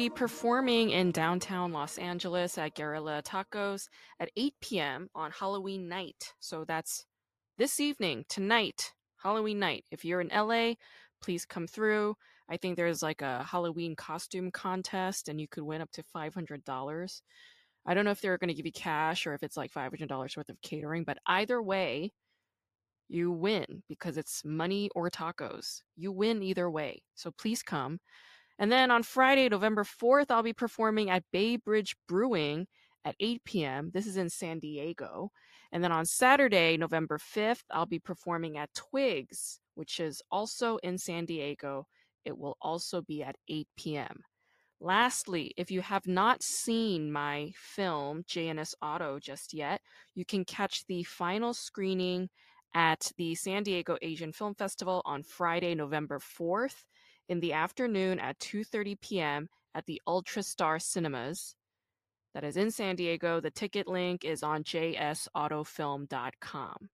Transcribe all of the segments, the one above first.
Be performing in downtown Los Angeles at Guerrilla Tacos at 8 p.m. on Halloween night. So that's this evening, tonight, Halloween night. If you're in LA, please come through. I think there's like a Halloween costume contest and you could win up to $500. I don't know if they're going to give you cash or if it's like $500 worth of catering, but either way, you win because it's money or tacos. You win either way. So please come. And then on Friday, November 4th, I'll be performing at Bay Bridge Brewing at 8 p.m. This is in San Diego. And then on Saturday, November 5th, I'll be performing at Twiggs, which is also in San Diego. It will also be at 8 p.m. Lastly, if you have not seen my film, JNS Auto, just yet, you can catch the final screening at the San Diego Asian Film Festival on Friday, November 4th in the afternoon at 2:30 p.m. at the Ultrastar Cinemas. That is in San Diego. The ticket link is on jsautofilm.com.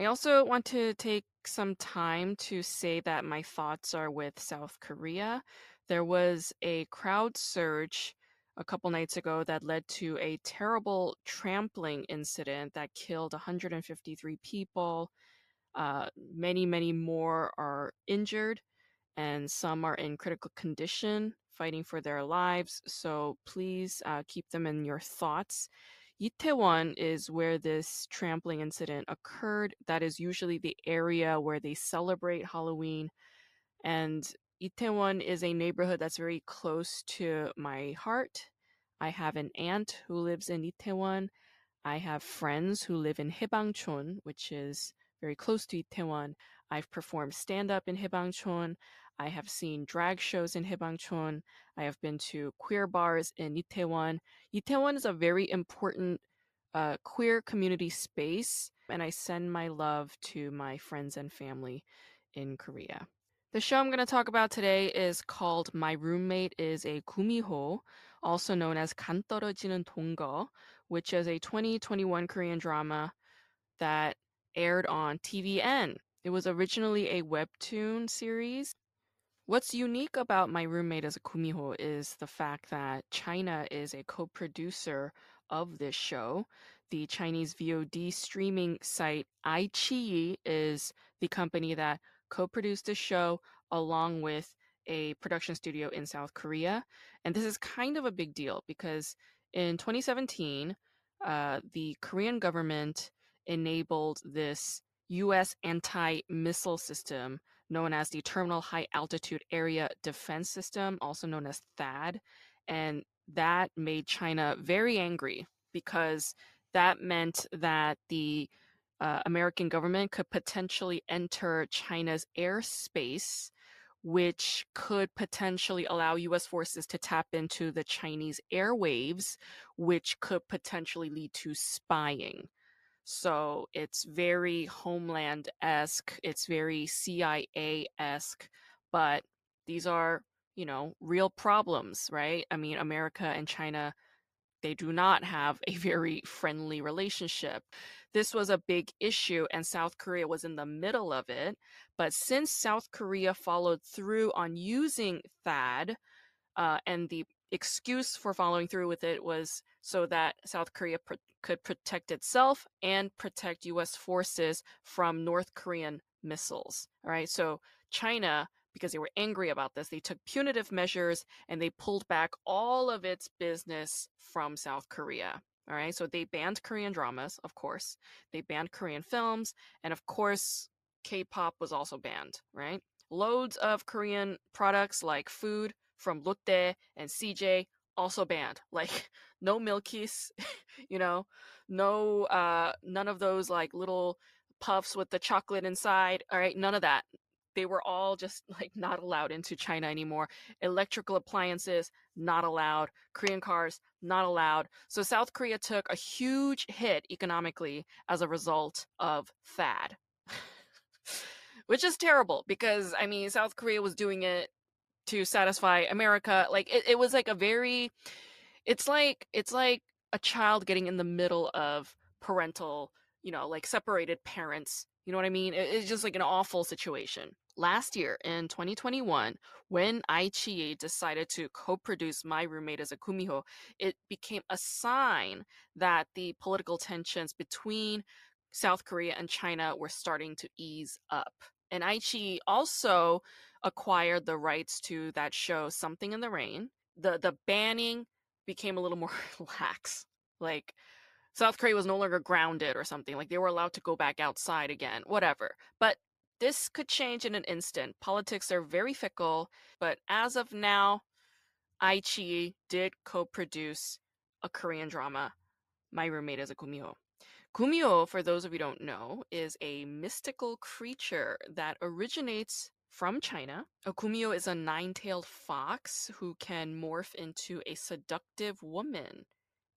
I also want to take some time to say that my thoughts are with South Korea. There was a crowd surge a couple nights ago that led to a terrible trampling incident that killed 153 people. Uh, many, many more are injured, and some are in critical condition, fighting for their lives. So please uh, keep them in your thoughts. Itaewon is where this trampling incident occurred. That is usually the area where they celebrate Halloween. And Itaewon is a neighborhood that's very close to my heart. I have an aunt who lives in Itaewon. I have friends who live in Haebangchon, which is very close to Itaewon. I've performed stand up in Haebangchon. I have seen drag shows in Haebangchon. I have been to queer bars in Itaewon. Itaewon is a very important uh, queer community space, and I send my love to my friends and family in Korea. The show I'm going to talk about today is called My Roommate is a Kumiho, also known as 간떨어지는 동거, which is a 2021 Korean drama that aired on TVN. It was originally a webtoon series What's unique about My Roommate as a Gumiho is the fact that China is a co-producer of this show. The Chinese VOD streaming site iQIYI is the company that co-produced the show along with a production studio in South Korea. And this is kind of a big deal because in 2017, uh, the Korean government enabled this US anti missile system known as the Terminal High Altitude Area Defense System, also known as THAAD. And that made China very angry because that meant that the uh, American government could potentially enter China's airspace, which could potentially allow US forces to tap into the Chinese airwaves, which could potentially lead to spying. So it's very homeland esque, it's very CIA esque, but these are, you know, real problems, right? I mean, America and China, they do not have a very friendly relationship. This was a big issue, and South Korea was in the middle of it. But since South Korea followed through on using THAAD, uh, and the excuse for following through with it was so that South Korea could protect itself and protect US forces from North Korean missiles. All right. So China, because they were angry about this, they took punitive measures and they pulled back all of its business from South Korea. All right. So they banned Korean dramas, of course. They banned Korean films. And of course, K pop was also banned, right? Loads of Korean products like food from Lotte and CJ also banned. Like no milkies, you know, no uh none of those like little puffs with the chocolate inside. All right, none of that. they were all just like not allowed into China anymore. Electrical appliances not allowed, Korean cars not allowed. So South Korea took a huge hit economically as a result of THAAD. Which is terrible because I mean South Korea was doing it to satisfy America. Like it, it was like a very it's like it's like a child getting in the middle of parental, you know, like separated parents. You know what I mean? It, it's just like an awful situation. Last year in 2021, when iQIYI decided to co-produce My Roommate as a Kumiho, it became a sign that the political tensions between South Korea and China were starting to ease up. And iQIYI also acquired the rights to that show Something in the Rain. The the banning became a little more lax. Like South Korea was no longer grounded or something. Like they were allowed to go back outside again, whatever. But this could change in an instant. Politics are very fickle, but as of now, iQIYI did co-produce a Korean drama, My Roommate is a Kumiho. Kumiho, for those of you don't know, is a mystical creature that originates from China. A Kumiho is a nine-tailed fox who can morph into a seductive woman.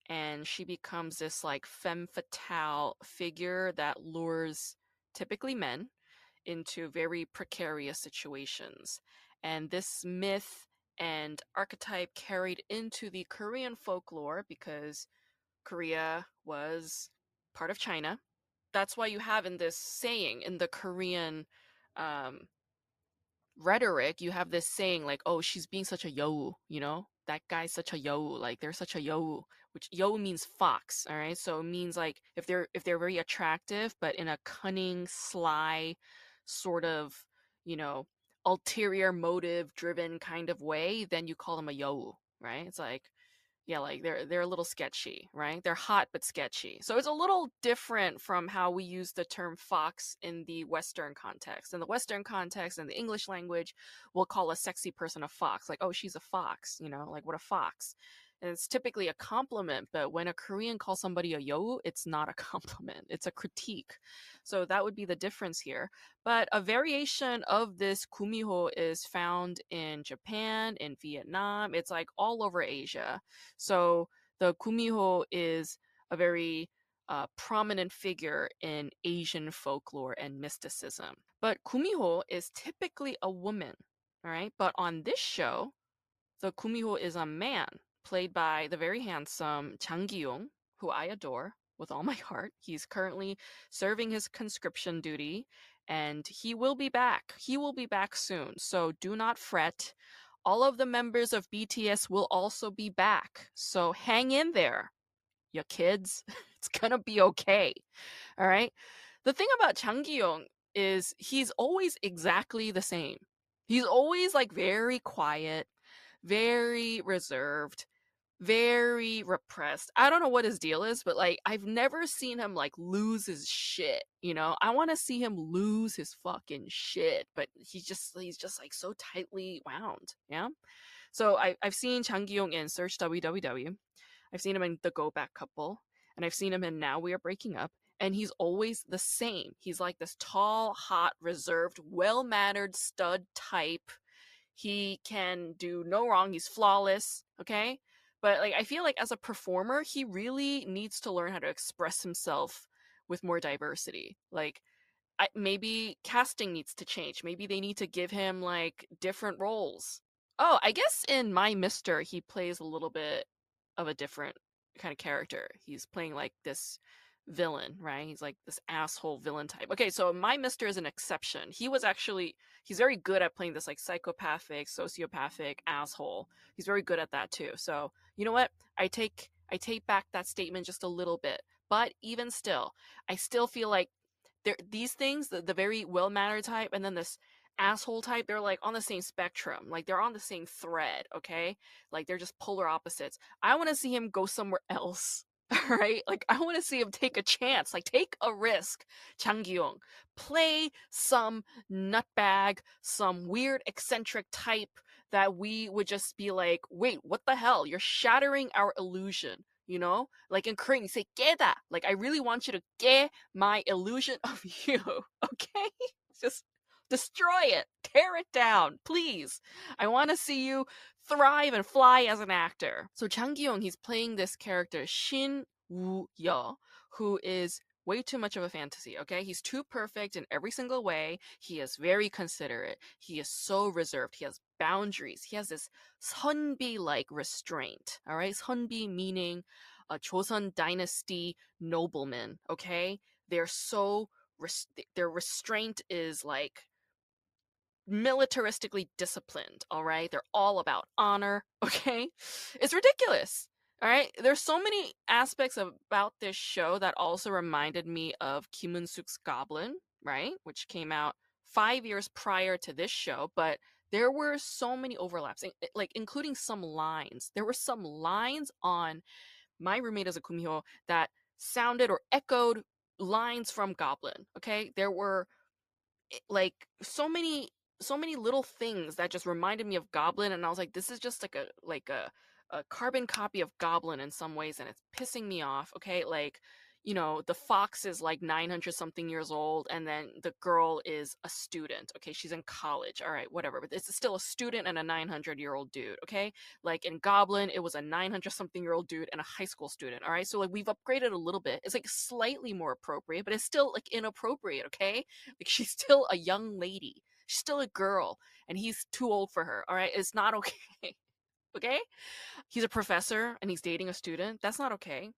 And she becomes this like femme fatale figure that lures typically men into very precarious situations. And this myth and archetype carried into the Korean folklore because Korea was part of China. That's why you have in this saying in the Korean um, rhetoric, you have this saying like, "Oh, she's being such a yo," you know, that guy's such a yo, like they're such a yo, which yo means fox, all right? So it means like if they're if they're very attractive, but in a cunning, sly, sort of, you know, ulterior motive driven kind of way, then you call them a yo, right? It's like yeah, like they're they're a little sketchy, right? They're hot but sketchy. So it's a little different from how we use the term fox in the Western context. In the Western context, in the English language, we'll call a sexy person a fox. Like, oh, she's a fox, you know, like what a fox it's typically a compliment but when a korean calls somebody a yo it's not a compliment it's a critique. So that would be the difference here. But a variation of this kumiho is found in japan in vietnam it's like all over asia. So the kumiho is a very uh, prominent figure in asian folklore and mysticism. But kumiho is typically a woman all right? But on this show the kumiho is a man played by the very handsome Chang Gi-yong, who I adore with all my heart. He's currently serving his conscription duty and he will be back. He will be back soon. So do not fret. All of the members of BTS will also be back. So hang in there, you kids. It's gonna be okay. All right. The thing about Chang Gi-yong is he's always exactly the same. He's always like very quiet, very reserved very repressed. I don't know what his deal is, but like I've never seen him like lose his shit, you know? I want to see him lose his fucking shit, but he's just he's just like so tightly wound, yeah? So I I've seen Chang Gi-yong in Search WWW. I've seen him in The Go Back Couple, and I've seen him in Now We Are Breaking Up, and he's always the same. He's like this tall, hot, reserved, well-mannered stud type. He can do no wrong. He's flawless, okay? But like i feel like as a performer he really needs to learn how to express himself with more diversity like I, maybe casting needs to change maybe they need to give him like different roles. Oh i guess in my mister he plays a little bit of a different kind of character he's playing like this villain, right? He's like this asshole villain type. Okay, so my Mister is an exception. He was actually he's very good at playing this like psychopathic, sociopathic asshole. He's very good at that too. So you know what? I take I take back that statement just a little bit. But even still, I still feel like there these things, the, the very well mannered type, and then this asshole type, they're like on the same spectrum. Like they're on the same thread, okay? Like they're just polar opposites. I want to see him go somewhere else right? Like I want to see him take a chance, like take a risk. Chang Gi-yong, play some nutbag, some weird eccentric type that we would just be like, wait, what the hell? You're shattering our illusion. You know, like in Korean, you say "깨다." Like I really want you to get my illusion of you. Okay, just Destroy it. Tear it down, please. I want to see you thrive and fly as an actor. So Chang Gi-yong, he's playing this character Shin Woo-yeol, who is way too much of a fantasy, okay? He's too perfect in every single way. He is very considerate. He is so reserved. He has boundaries. He has this Sunbi like restraint, all right? Sunbi meaning a Joseon dynasty nobleman, okay? They're so, res- their restraint is like militaristically disciplined, all right? They're all about honor, okay? It's ridiculous. All right, there's so many aspects about this show that also reminded me of Kim Un-suk's Goblin, right, which came out 5 years prior to this show, but there were so many overlaps, like including some lines. There were some lines on My Roommate as a Kumiho that sounded or echoed lines from Goblin, okay? There were eh, like so many so many little things that just reminded me of Goblin and I was like this is just like a like a a carbon copy of Goblin in some ways, and it's pissing me off. Okay, like you know the fox is like 900 something years old and then the girl is a student okay she's in college all right whatever but it's still a student and a 900 year old dude okay like in goblin it was a 900 something year old dude and a high school student all right so like we've upgraded a little bit it's like slightly more appropriate but it's still like inappropriate okay like she's still a young lady she's still a girl and he's too old for her all right it's not okay okay? He's a professor and he's dating a student. That's not okay.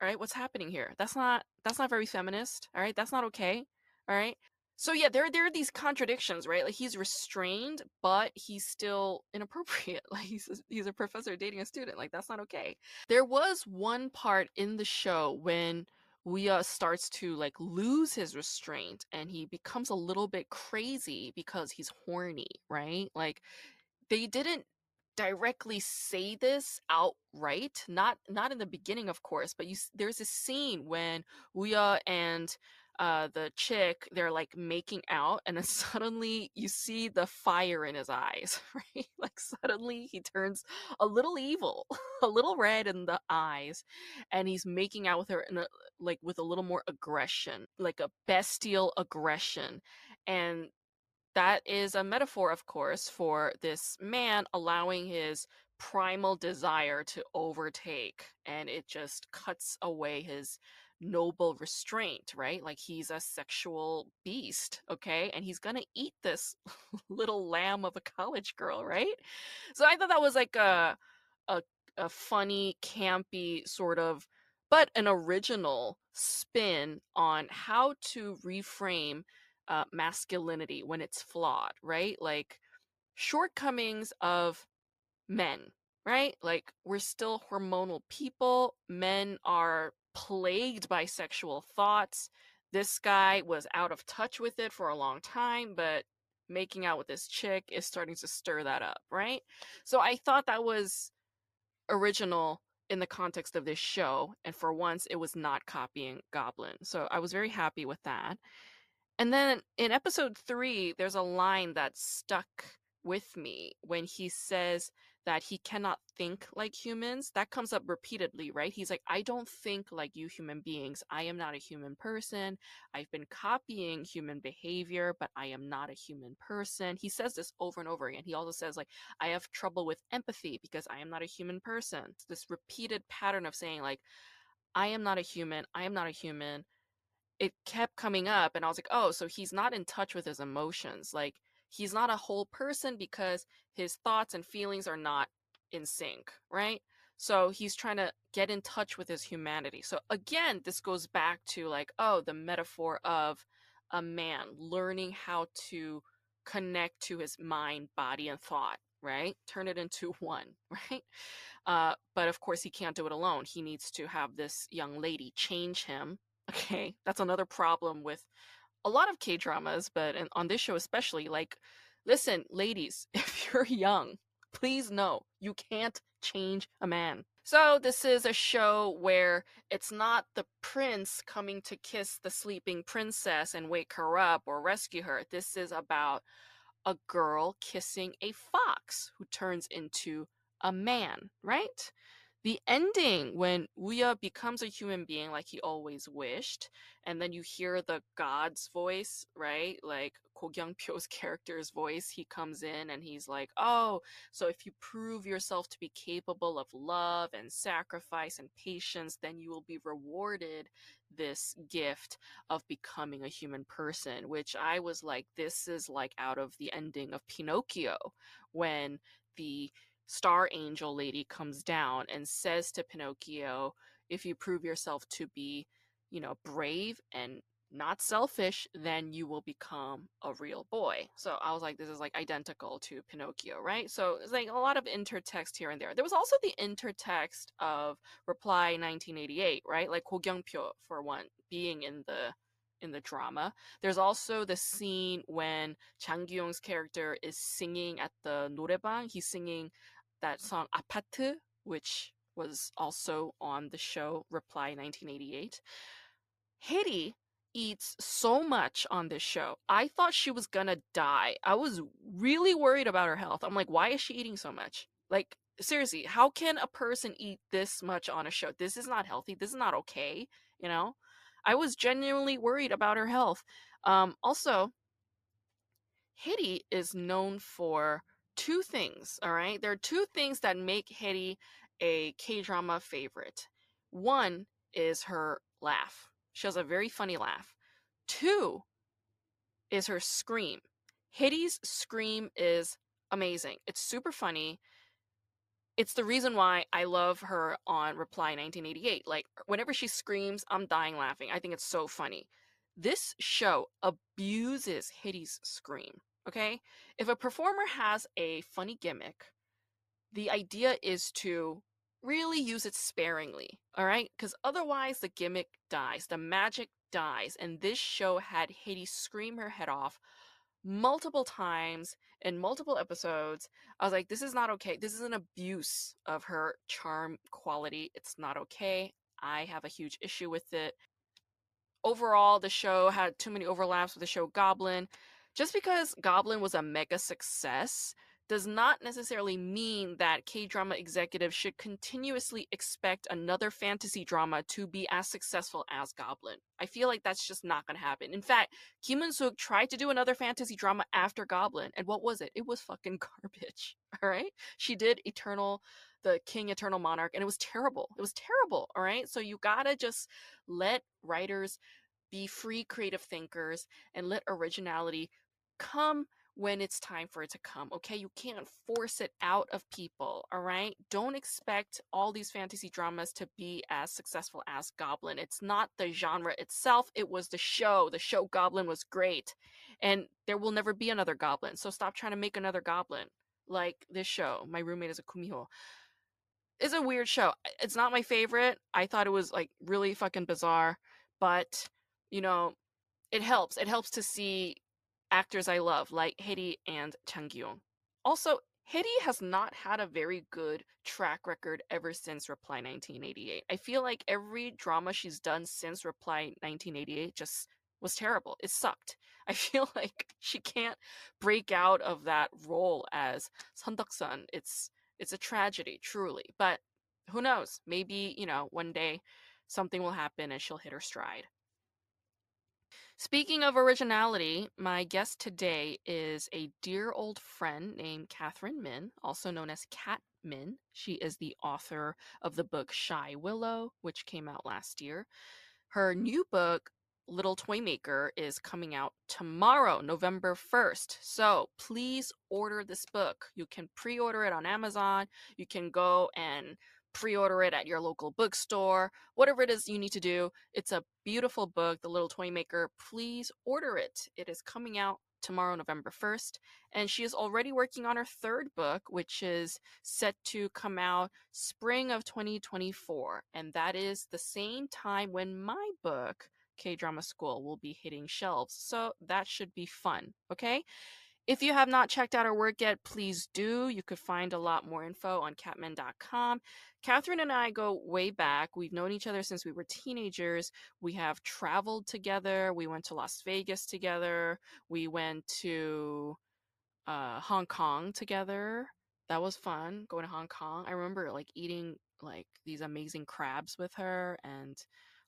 All right? What's happening here? That's not that's not very feminist. All right? That's not okay. All right? So yeah, there there are these contradictions, right? Like he's restrained, but he's still inappropriate. Like he's a, he's a professor dating a student. Like that's not okay. There was one part in the show when Woo-yeol uh, starts to like lose his restraint and he becomes a little bit crazy because he's horny, right? Like they didn't directly say this outright not not in the beginning of course but you there's a scene when Woo-yeol and uh the chick they're like making out and then suddenly you see the fire in his eyes right? Like suddenly he turns a little evil a little red in the eyes and he's making out with her in a, like with a little more aggression like a bestial aggression and that is a metaphor, of course, for this man allowing his primal desire to overtake and it just cuts away his noble restraint, right? Like he's a sexual beast, okay? And he's gonna eat this little lamb of a college girl, right? So I thought that was like a a, a funny, campy sort of but an original spin on how to reframe uh, masculinity when it's flawed, right? Like shortcomings of men, right? Like we're still hormonal people. Men are plagued by sexual thoughts. This guy was out of touch with it for a long time, but making out with this chick is starting to stir that up, right? So I thought that was original in the context of this show. And for once, it was not copying Goblin. So I was very happy with that. And then in episode three, there's a line that stuck with me when he says that he cannot think like humans. That comes up repeatedly, right? He's like, I don't think like you human beings. I am not a human person. I've been copying human behavior, but I am not a human person. He says this over and over again. He also says, like, I have trouble with empathy because I am not a human person. It's this repeated pattern of saying, like, I am not a human. I am not a human it kept coming up and I was like, "Oh, so he's not in touch with his emotions. Like he's not a whole person because his thoughts and feelings are not in sync, right? So he's trying to get in touch with his humanity. So again, this goes back to like, oh, the metaphor of a man learning how to connect to his mind, body, and thought, right? Turn it into one, right? Uh, but of course, he can't do it alone. He needs to have this young lady change him Okay, that's another problem with a lot of K dramas, but on this show especially. Like, listen, ladies, if you're young, please know you can't change a man. So, this is a show where it's not the prince coming to kiss the sleeping princess and wake her up or rescue her. This is about a girl kissing a fox who turns into a man, right? The ending when Woo-yeol becomes a human being like he always wished, and then you hear the god's voice, right? Like Ko Kyung-pyo's character's voice, he comes in and he's like, "Oh, so if you prove yourself to be capable of love and sacrifice and patience, then you will be rewarded this gift of becoming a human person." Which I was like, this is like out of the ending of Pinocchio when the star angel lady comes down and says to Pinocchio, if you prove yourself to be, you know, brave and not selfish, then you will become a real boy. So I was like, this is like identical to Pinocchio, right? So it's like a lot of intertext here and there. There was also the intertext of Reply 1988, right? Like Ko Kyung-pyo, for one, being in the in the drama. There's also the scene when Chang Kyung's character is singing at the noraebang. He's singing that song Apatu, which was also on the show Reply 1988. Hyeri eats so much on this show. I thought she was gonna die. I was really worried about her health. I'm like, why is she eating so much? Like, seriously, how can a person eat this much on a show? This is not healthy. This is not okay. You know, I was genuinely worried about her health. Um, also, Hyeri is known for two things, all right? There are two things that make Hyeri a K drama favorite. One is her laugh. She has a very funny laugh. Two is her scream. Hyeri's scream is amazing. It's super funny. It's the reason why I love her on Reply 1988. Like, whenever she screams, I'm dying laughing. I think it's so funny. This show abuses Hyeri's scream. Okay? If a performer has a funny gimmick, the idea is to really use it sparingly, all right? Because otherwise the gimmick dies, the magic dies. And this show had Hyeri scream her head off multiple times in multiple episodes. I was like, this is not okay. This is an abuse of her charm quality. It's not okay. I have a huge issue with it. Overall, the show had too many overlaps with the show Goblin. Just because Goblin was a mega success does not necessarily mean that K drama executives should continuously expect another fantasy drama to be as successful as Goblin. I feel like that's just not going to happen. In fact, Kim Eun Suk tried to do another fantasy drama after Goblin, and what was it? It was fucking garbage. All right, she did Eternal, the King Eternal Monarch, and it was terrible. It was terrible. All right, so you gotta just let writers be free creative thinkers and let originality come when it's time for it to come, okay? You can't force it out of people, all right? Don't expect all these fantasy dramas to be as successful as Goblin. It's not the genre itself, it was the show. The show Goblin was great. And there will never be another Goblin. So stop trying to make another Goblin like this show. My roommate is a Kumiho. It's a weird show. It's not my favorite. I thought it was like really fucking bizarre, but you know, it helps. It helps to see actors I love, like Hyeri and Chang Kyung. Also, Hyeri has not had a very good track record ever since Reply 1988. I feel like every drama she's done since Reply 1988 just was terrible. It sucked. I feel like she can't break out of that role as Sung Deok-sun. It's it's a tragedy, truly. But who knows? Maybe, you know, one day something will happen and she'll hit her stride. Speaking of originality, my guest today is a dear old friend named Catherine Min, also known as Cat Min. She is the author of the book Shy Willow, which came out last year. Her new book, Little Toy Maker, is coming out tomorrow, November 1st. So please order this book. You can pre order it on Amazon. You can go and pre-order it at your local bookstore whatever it is you need to do it's a beautiful book the little toy maker please order it. It is coming out tomorrow november 1st and she is already working on her third book which is set to come out spring of 2024 and that is the same time when my book k drama school will be hitting shelves so that should be fun okay if you have not checked out our work yet, please do. You could find a lot more info on catmin.com. Catherine and I go way back. We've known each other since we were teenagers. We have traveled together. We went to Las Vegas together. We went to uh, Hong Kong together. that was fun going to Hong Kong. I remember like eating like these amazing crabs with her and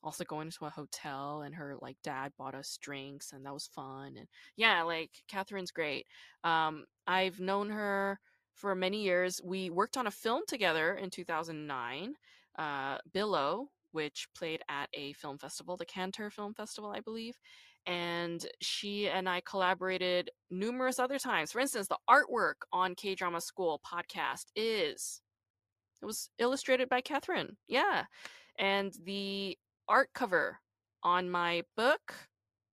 also going to a hotel and her like dad bought us drinks and that was fun and yeah like catherine's great. Um i've known her for many years. We worked on a film together in 2009 uh billow which played at a film festival the cantor film festival i believe and she and i collaborated numerous other times. For instance the artwork on k drama school podcast is it was illustrated by catherine yeah and the art cover on my book,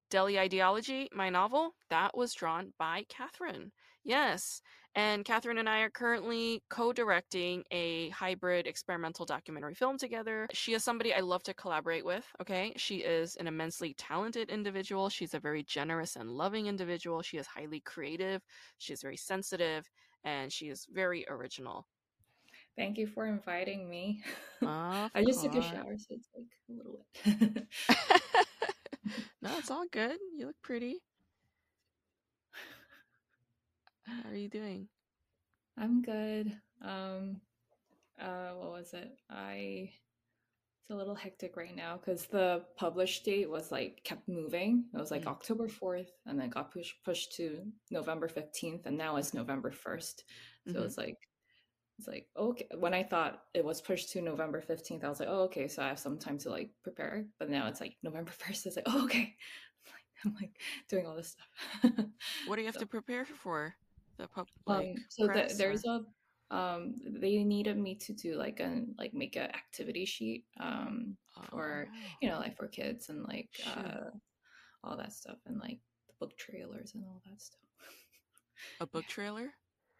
Deli Ideology, my novel, that was drawn by Catherine. Yes. And Catherine and I are currently co directing a hybrid experimental documentary film together. She is somebody I love to collaborate with. Okay. She is an immensely talented individual. She's a very generous and loving individual. She is highly creative. She is very sensitive and she is very original. Thank you for inviting me. I just took a shower, so it's like a little wet. no, it's all good. You look pretty. How are you doing? I'm good. Um, uh, what was it? I it's a little hectic right now because the published date was like kept moving. It was like mm. October 4th and then got pushed pushed to November 15th and now it's November 1st. So mm-hmm. it's like it's like okay when i thought it was pushed to november 15th i was like oh okay so i have some time to like prepare. But now it's like november 1st it's like oh okay. I'm like, doing all this stuff. What do you have so, to prepare for? The pub like um, so the, there's a um they needed me to do like an like make an activity sheet um oh. for you know like for kids and like uh all that stuff and like the book trailers and all that stuff. A book trailer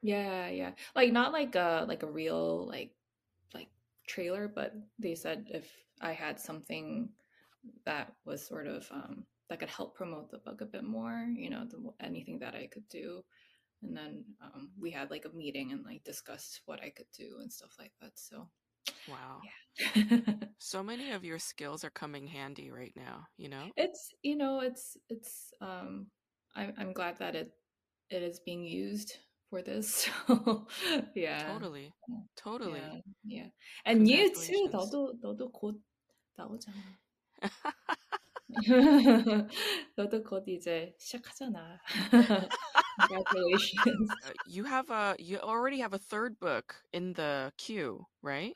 yeah, yeah. Like not like a like a real like like trailer, but they said if I had something that was sort of um that could help promote the book a bit more, you know, the, anything that I could do. And then um, we had like a meeting and like discussed what I could do and stuff like that. So Wow. Yeah. so many of your skills are coming handy right now, you know? It's you know, it's it's um I'm I'm glad that it it is being used for this. So yeah. Totally. Totally. Yeah. yeah. And you too. 너도 너도 곧 나오잖아. 너도 곧 이제 시작하잖아. Congratulations. Uh, you have a you already have a third book in the queue, right?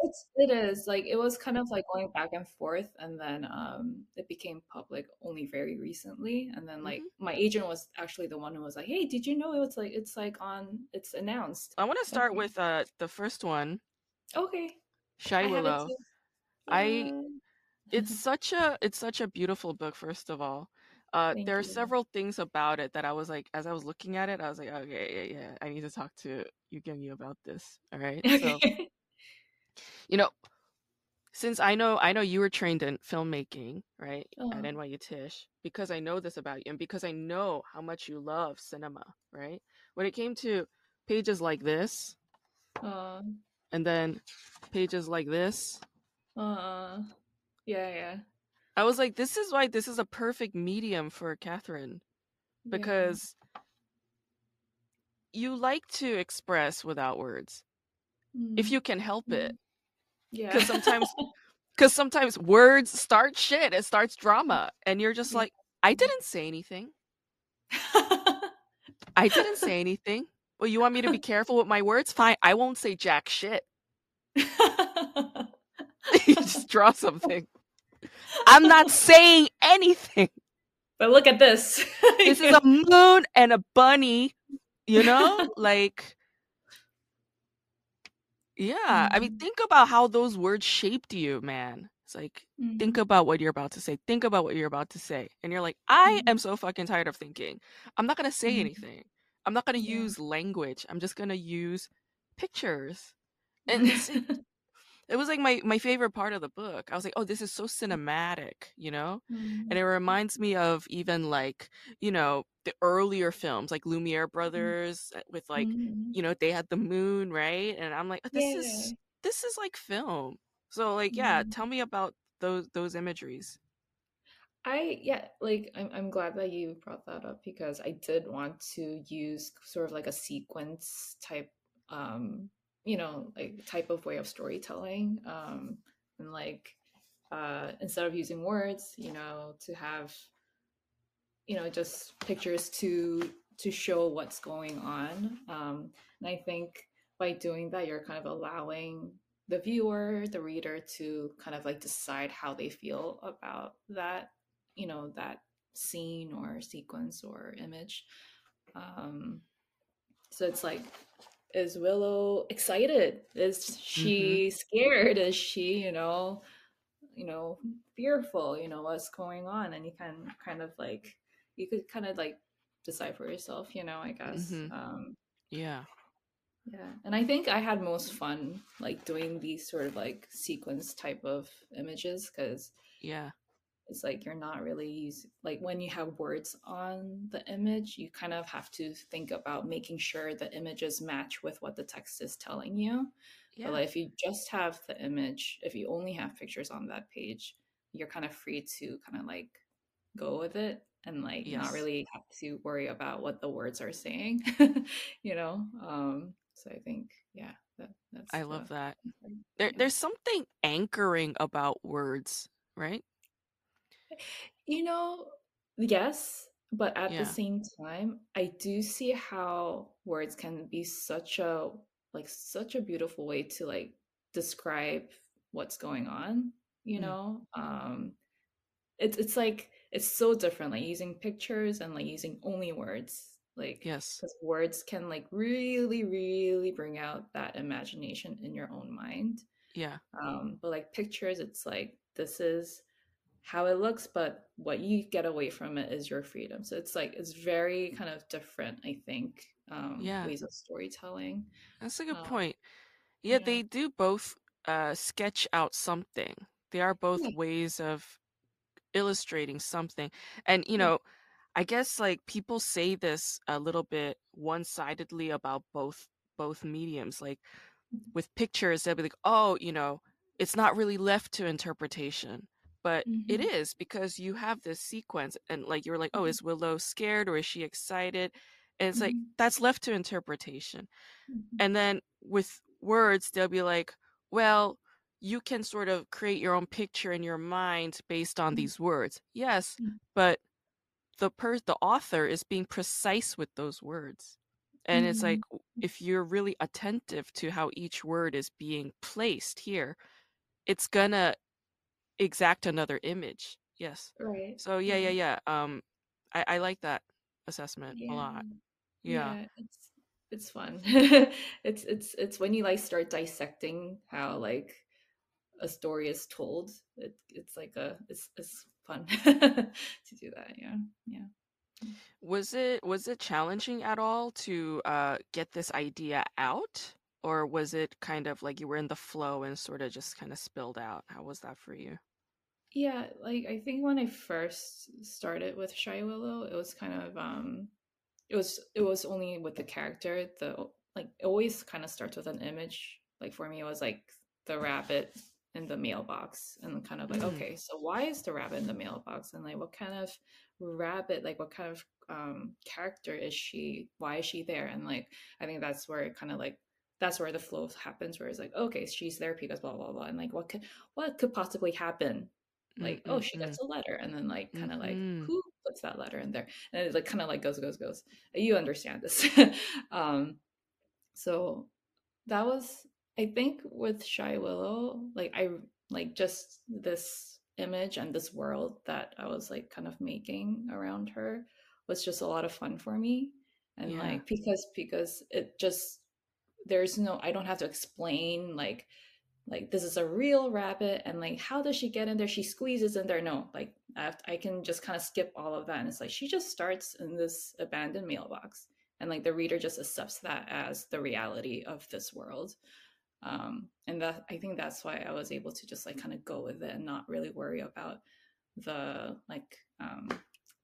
It's it is like it was kind of like going back and forth, and then um it became public only very recently. And then like mm-hmm. my agent was actually the one who was like, "Hey, did you know it was like it's like on it's announced." I want to start okay. with uh the first one. Okay. Shy Willow. I it's such a it's such a beautiful book. First of all, uh, Thank there are you. several things about it that I was like, as I was looking at it, I was like, okay, yeah, yeah, I need to talk to you about this. All right. So you know, since I know I know you were trained in filmmaking, right, at uh-huh. NYU Tisch, because I know this about you, and because I know how much you love cinema, right? When it came to pages like this, uh, and then pages like this, uh, yeah, yeah. I was like, this is why this is a perfect medium for Catherine, because yeah. you like to express without words, mm. if you can help it. Yeah. Because sometimes, because sometimes words start shit. It starts drama, and you're just like, I didn't say anything. I didn't say anything. Well, you want me to be careful with my words? Fine. I won't say jack shit. you just draw something. I'm not saying anything. But look at this. this is a moon and a bunny, you know? Like yeah, mm-hmm. I mean, mm-hmm. think about how those words shaped you, man. It's like, mm-hmm. think about what you're about to say. Think about what you're about to say. And you're like, I mm-hmm. am so fucking tired of thinking. I'm not going to say mm-hmm. anything. I'm not going to yeah. use language. I'm just going to use pictures. And it was like my my favorite part of the book. I was like, oh, this is so cinematic, you know, mm-hmm. and it reminds me of even like you know the earlier films like Lumiere mm-hmm. Brothers uh, with like mm-hmm. you know they had the moon right, and I'm like, this yeah. is this is like film. So like yeah, mm-hmm. tell me about those those imageries. I yeah, like I'm I'm glad that you brought that up because I did want to use sort of like a sequence type um you know, like type of way of storytelling. Um and like uh instead of using words, you know, to have you know, just pictures to to show what's going on. Um and I think by doing that you're kind of allowing the viewer, the reader to kind of like decide how they feel about that you know that scene or sequence or image um so it's like is willow excited? Is she mm-hmm. scared? Is she you know you know fearful? You know what's going on? And you can kind of like you could kind of like decide for yourself you know i guess mm-hmm. um yeah. yeah. And i think i had most fun like doing these sort of like sequence type of images because yeah it's like you're not really using like when you have words on the image you kind of have to think about making sure the images match with what the text is telling you. Yeah. but like if you just have the image if you only have pictures on that page you're kind of free to kind of like go with it and like yes. not really have to worry about what the words are saying you know? Um so i think yeah that, that's i love that. there, there's something anchoring about words right you know, yes, but at the same time, I do see how words can be such a like such a beautiful way to like describe what's going on, you Mm. know? Um it's it's like it's so different like using pictures and like using only words like Yes. because words can like really really bring out that imagination in your own mind Yeah. um but like pictures it's like this is how it looks, but what you get away from it is your freedom. So it's like it's very kind of different, I think, um, Yeah. ways of storytelling. That's a good Um, point. Yeah, yeah, they do both uh, sketch out something. They are both yeah, ways of illustrating something. And, you yeah, know, I guess like people say this a little bit one-sidedly about both both mediums. Like mhm, with pictures, they'll be like, oh, you know, it's not really left to interpretation but it mhm, is because you have this sequence and like you were like oh mhm, is willow scared or is she excited? And it's like mhm, that's left to interpretation. Mhm, and then with words they'll be like well you can sort of create your own picture in your mind based on these words. Yes mhm, but the per the author is being precise with those words. And it's like mhm, if you're really attentive to how each word is being placed here it's gonna exact another image. Yes. right, So yeah, yeah, yeah. Um, I I like that assessment a lot. Yeah. yeah. It's it's fun. it's it's it's when you like start dissecting how like a story is told. It it's like a it's it's fun to do that. Yeah, yeah. Was it was it challenging at all to uh get this idea out? Or was it kind of like you were in the flow and sort of just kind of spilled out? How was that for you? Yeah, like I think when I first started with Shy Willow, it was kind of um it was it was only with the character, the like it always kind of starts with an image. Like for me it was like the rabbit in the mailbox and kind of like, Mm, okay, so why is the rabbit in the mailbox? And like what kind of rabbit, like what kind of um character is she? Why is she there? And like I think that's where it kind of like that's where the flow happens where it's like, okay, she's there because blah blah blah. And like what could what could possibly happen like oh mm, she gets a letter and then like kind of like mm-hmm. who puts that letter in there? And it like kind of like goes goes goes. You understand this. Um so that was i think with shy willow like i like just this image and this world that i was like kind of making around her was just a lot of fun for me. And Yeah. like because because it just there's no i don't have to explain like like this is a real rabbit and like how does she get in there? She squeezes in there. No like i, have, I can just kind of skip all of that and it's like she just starts in this abandoned mailbox and like the reader just accepts that as the reality of this world. Um and that i think that's why i was able to just like kind of go with it and not really worry about the like um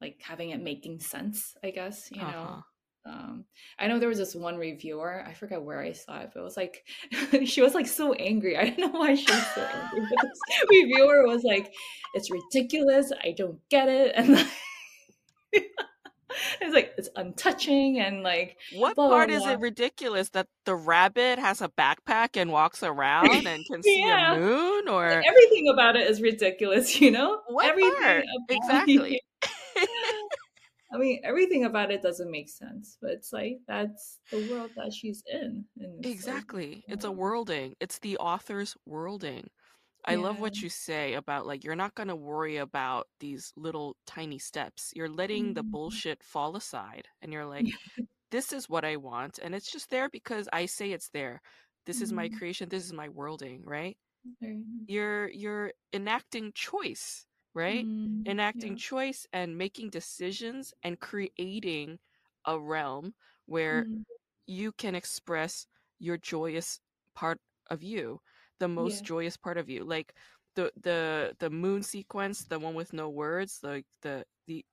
like having it making sense i guess you know? Uh-huh. Um, I know there was this one reviewer, I forget where I saw it, but it was like she was like so angry. I don't know why she was so angry. But this reviewer was like, "It's ridiculous. I don't get it," and like, it's like it's untouching and like what blah, blah, part is blah. it ridiculous that the rabbit has a backpack and walks around and can see Yeah. a moon or Like, everything about it is ridiculous, you know? what everything part? Exactly. I mean, everything about it doesn't make sense, but it's like that's the world that she's in. And it's like, Exactly. It's a yeah. worlding. It's the author's worlding. I love what you say about like you're not going to worry about these little tiny steps. You're letting the Mhm. bullshit fall aside and you're like this is what I want and it's just there because I say it's there. This is my Mhm. creation, this is my worlding, right? You're you're enacting choice, right? Mm, Enacting yeah. choice and making decisions and creating a realm where Mm, you can express your joyous part of you the most Yeah. joyous part of you like the the the moon sequence the one with no words like the the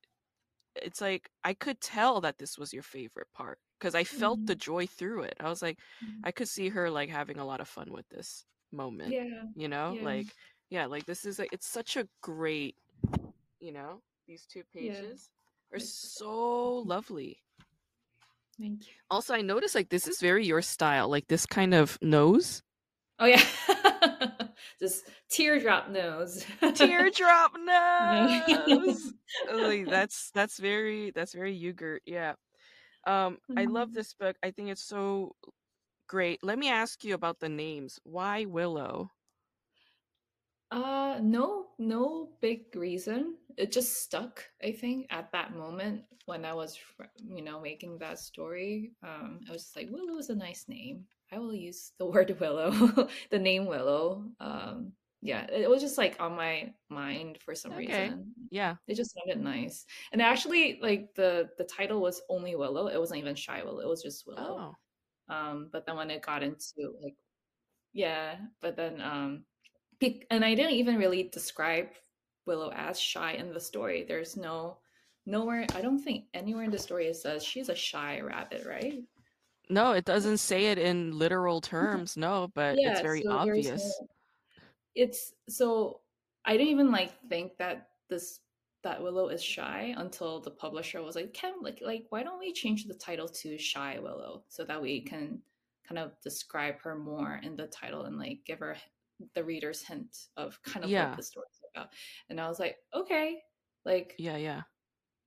it's like i could tell that this was your favorite part because i felt the Mhm. joy through it i was like Mhm. i could see her like having a lot of fun with this moment Yeah. you know Yeah. like yeah like this is like it's such a great you know these two Yeah. pages are so lovely Thank you. also i noticed like this is very your style like this kind of nose Oh yeah. this teardrop nose. teardrop Yeah. nose like, that's that's very that's very yogurt yeah um i love Mhm. this book i think it's so great let me ask you about the names why willow Uh, no, no big reason. It just stuck, I think, at that moment when I was, you know, making that story. Um, I was just like, Willow is a nice name. I will use the word Willow, the name Willow. Um, yeah, it was just like on my mind for some Okay. reason. yeah It just sounded nice. And actually, like the the title was only Willow. It wasn't even Shy Willow. It was just Willow. oh Um, but then when it got into like, yeah, but then um, and I didn't even really describe Willow as shy in the story. There's no nowhere. I don't think anywhere in the story it says she's a shy rabbit, right? no it doesn't say it in literal terms no but it's very so obvious. It's so I didn't even like think that this that Willow is shy until the publisher was like, "Can like like why don't we change the title to Shy Willow so that we can kind of describe her more in the title and like give her the reader's hint of kind of Yeah. what the story's about." And I was like, "Okay." Like yeah yeah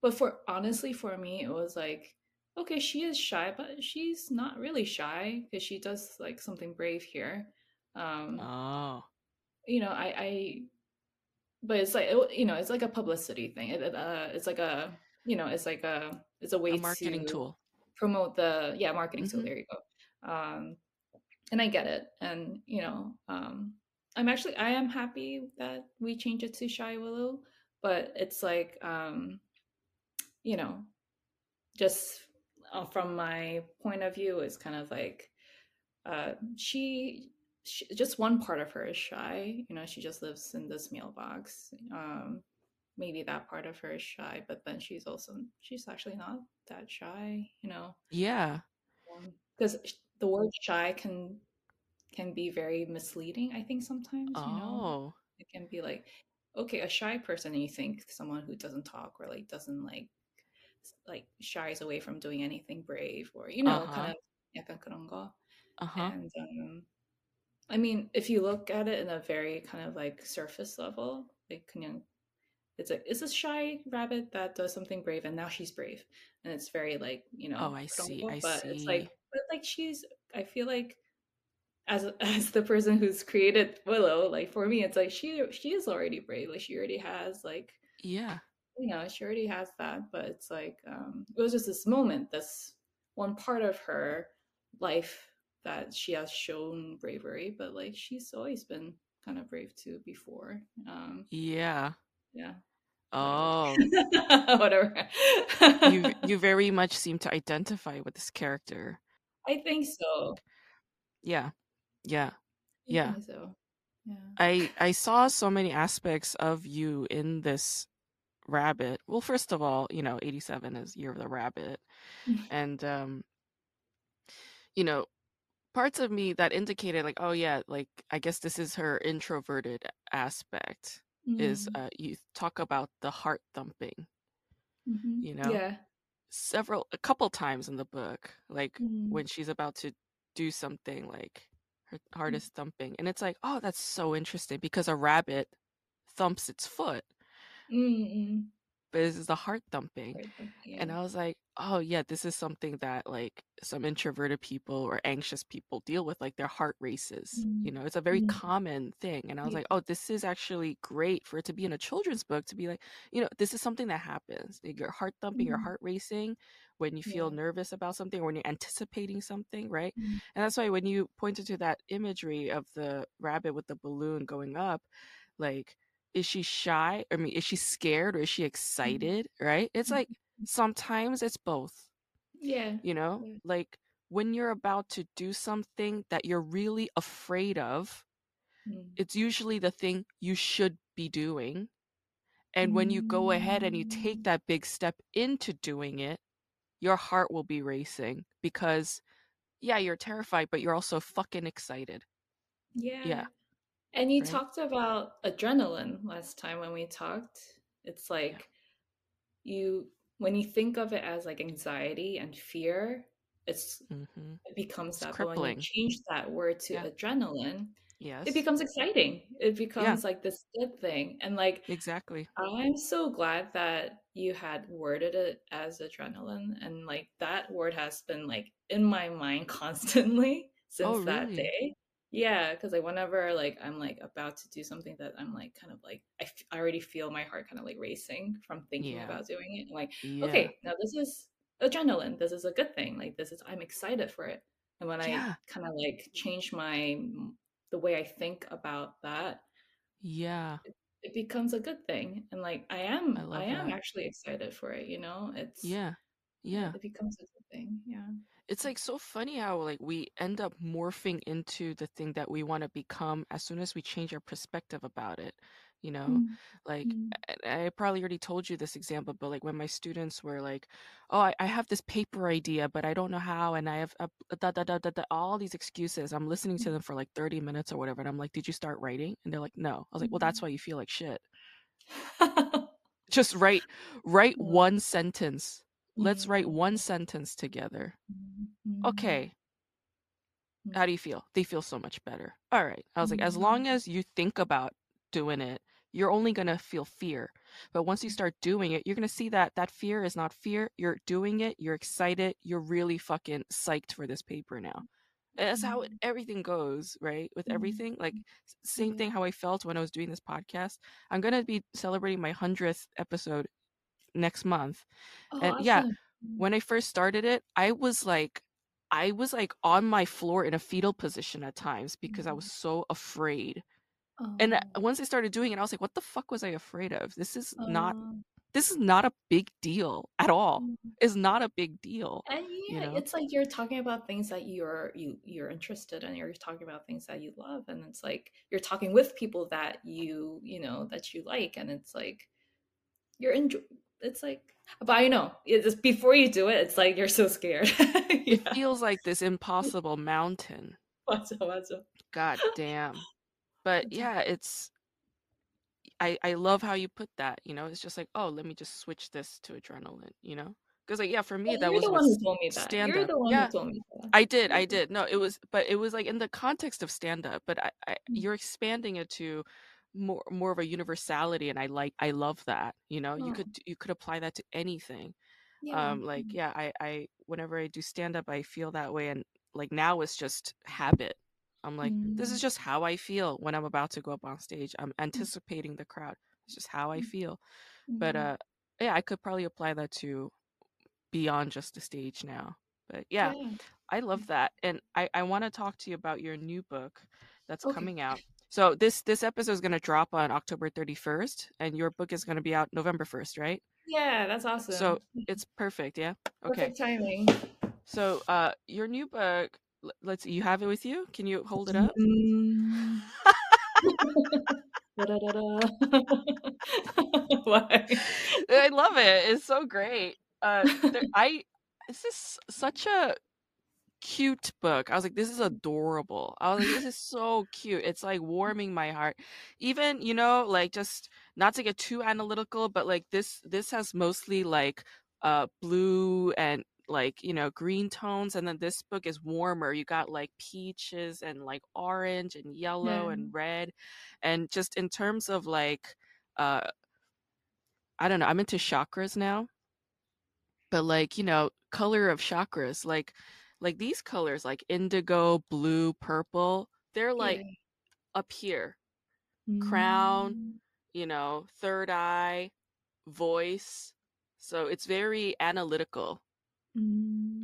but for honestly for me it was like okay she is shy but she's not really shy because she does like something brave here um oh you know i i but it's like it- you know it's like a publicity thing it, uh, it's like a you know it's like a it's a way a marketing to tool promote the yeah marketing tool Mhm. there you go um and i get it and you know um i'm actually i am happy that we changed it to shy willow but it's like um you know just uh, from my point of view it's kind of like uh she, she just one part of her is shy you know she just lives in this mailbox um maybe that part of her is shy but then she's also she's actually not that shy you know? Yeah. Because the word shy can can be very misleading i think sometimes you know oh it can be like okay a shy person and you think someone who doesn't talk or like doesn't like s- like shies away from doing anything brave or you know Uh-huh. kind of 약간 그런 거 uh-huh and um i mean if you look at it in a very kind of like surface level like 그냥 it's like it's a shy rabbit that does something brave and now she's brave and it's very like you know Oh, I see, 그런 거, I but it's see. like but like she's i feel like as as the person who's created willow like for me it's like she she is already brave like she already has like yeah. you know she already has that but it's like um it was just this moment this one part of her life that she has shown bravery but like she's always been kind of brave too before um yeah. yeah. Oh. Whatever. You you very much seem to identify with this character. I think so. Yeah yeah Yeah. so yeah i i saw so many aspects of you in this rabbit. Well, first of all, you know, 87 is year of the rabbit. and um you know, parts of me that indicated like, oh yeah, like I guess this is her introverted aspect is Mm. uh you talk about the heart thumping, Mhm. you know? Yeah. Several a couple times in the book, like Mm. when she's about to do something like her heart is thumping and it's like, oh, that's so interesting because a rabbit thumps its foot, Mm-mm. but this is the heart thumping. Right. And Yeah. I was like, oh yeah, this is something that like some introverted people or anxious people deal with, like their heart races. You Mm. know, it's a very Mm. common thing. And I was Yeah. like, oh, this is actually great for it to be in a children's book to be like, you know, this is something that happens. Like, your heart thumping, your Mm. heart racing when you feel Yeah. nervous about something or when you're anticipating something, right? Mm. And that's why when you pointed to that imagery of the rabbit with the balloon going up, like, is she shy? I mean, is she scared or is she Mm. excited? Right? It's like Mhm. sometimes it's both, Yeah. you know? Yeah. Like when you're about to do something that you're really afraid of, Mm. it's usually the thing you should be doing. And when you go ahead and you take Mm. that big step into doing it, your heart will be racing because, yeah, you're terrified, but you're also fucking excited. Yeah. Yeah. And you Right? talked about adrenaline last time when we talked. It's like you when you think of it as like anxiety and fear, it's Mm-hmm. it becomes It's that. But when you crippling. change that word to Yeah. adrenaline, it Yes. becomes exciting. It Yeah. becomes like this good thing. And like Exactly. I'm so glad that you had worded it as adrenaline and like that word has been like in my mind constantly since Oh, that day. Yeah, because like whenever like I'm like about to do something that I'm like kind of like I, f- I already feel my heart kind of like racing from thinking Yeah. about doing it. I'm like, Yeah. okay, now this is adrenaline. This is a good thing. Like this is I'm excited for it. And when I kind of like change my the way I think about that, Yeah. it becomes a good thing and like i I am i love am that. actually excited for it you know it's yeah Yeah. it becomes a good thing yeah It's like so funny how like we end up morphing into the thing that we want to become as soon as we change our perspective about it. You know, Mm, like mm, I, I probably already told you this example, but like when my students were like, "Oh, I, I have this paper idea, but I don't know how," and I have uh, da, da, da, da, da, all these excuses. I'm listening to them for like 30 minutes or whatever, and I'm like, "Did you start writing?" And they're like, "No." I was like, "Well, that's mm. why you feel like shit. Just write, write one sentence. Let's write one sentence together." Mm, mm, Okay, how do you feel? They feel so much better. All right. I was like, as long as you think about doing it, you're only going to feel fear. But once you mm, start doing it, you're going to see that that fear is not fear. You're doing it. You're excited. You're really fucking psyched for this paper now. And that's how it, mm, everything goes, right? With mm, everything. Like, same thing how I felt when I was doing this podcast. I'm going to be celebrating my 100th episode next month. oh And yeah, awesome Mm, when I first started it, I was like, I was like on my floor in a fetal position at times because I was so afraid And uh, oh once I started doing it, I was like, what the fuck was I afraid of? This is not oh this is not a big deal at all. mm. It's not a big deal, and you yeah know? it's like you're talking about things that you're you you're interested in you're talking about things that you love and it's like you're talking with people that you you know that you like and it's like you're enjoy it's like but I know it's before you do it it's like you're so scared It yeah feels like this impossible mountain. 맞아 맞아 God damn. But 맞아 yeah, it's I I love how you put that, you know? It's just like, oh, let me just switch this to adrenaline, you know? Because like yeah, for me But that was the one who told me that stand you're up. the one who Yeah, told me that I did, I did. No, it was, but it was like in the context of stand up. But I, I, Mm. you're expanding it to more, more of a universality, and I like, I love that. You know, you could, you could apply that to anything. yeah Um, like, yeah, I, I, whenever I do stand up, I feel that way, and like now it's just habit. I'm like, this is Mm. just how I feel when I'm about to go up on stage. I'm anticipating the crowd. It's just how I Mm. feel. But Mm. uh, yeah, I could probably apply that to beyond just the stage now. But yeah, yeah I love that. And I, I want to talk to you about your new book that's okay coming out. So this this episode is going to drop on October 31st and your book is going to be out November 1st, right? yeah that's awesome. So it's perfect, yeah? Okay. perfect timing So uh your new book, let's see, you have it with you? Can you hold it up? Mm. I love it. It's so great. Uh, there, I this is such a cute book. I was like, this is adorable. I was like, this is so cute. It's like warming my heart. Even, you know, like just not to get too analytical, but like this this has mostly like uh blue and like, you know, green tones and then this book is warmer. You got like peaches and like orange and yellow and red. And just in terms of like uh I don't know, I'm into chakras now. But like, you know, color of chakras, like like these colors like indigo, blue, purple, they're like Yeah. up here. Crown, Mm. you know, third eye, voice. So it's very analytical.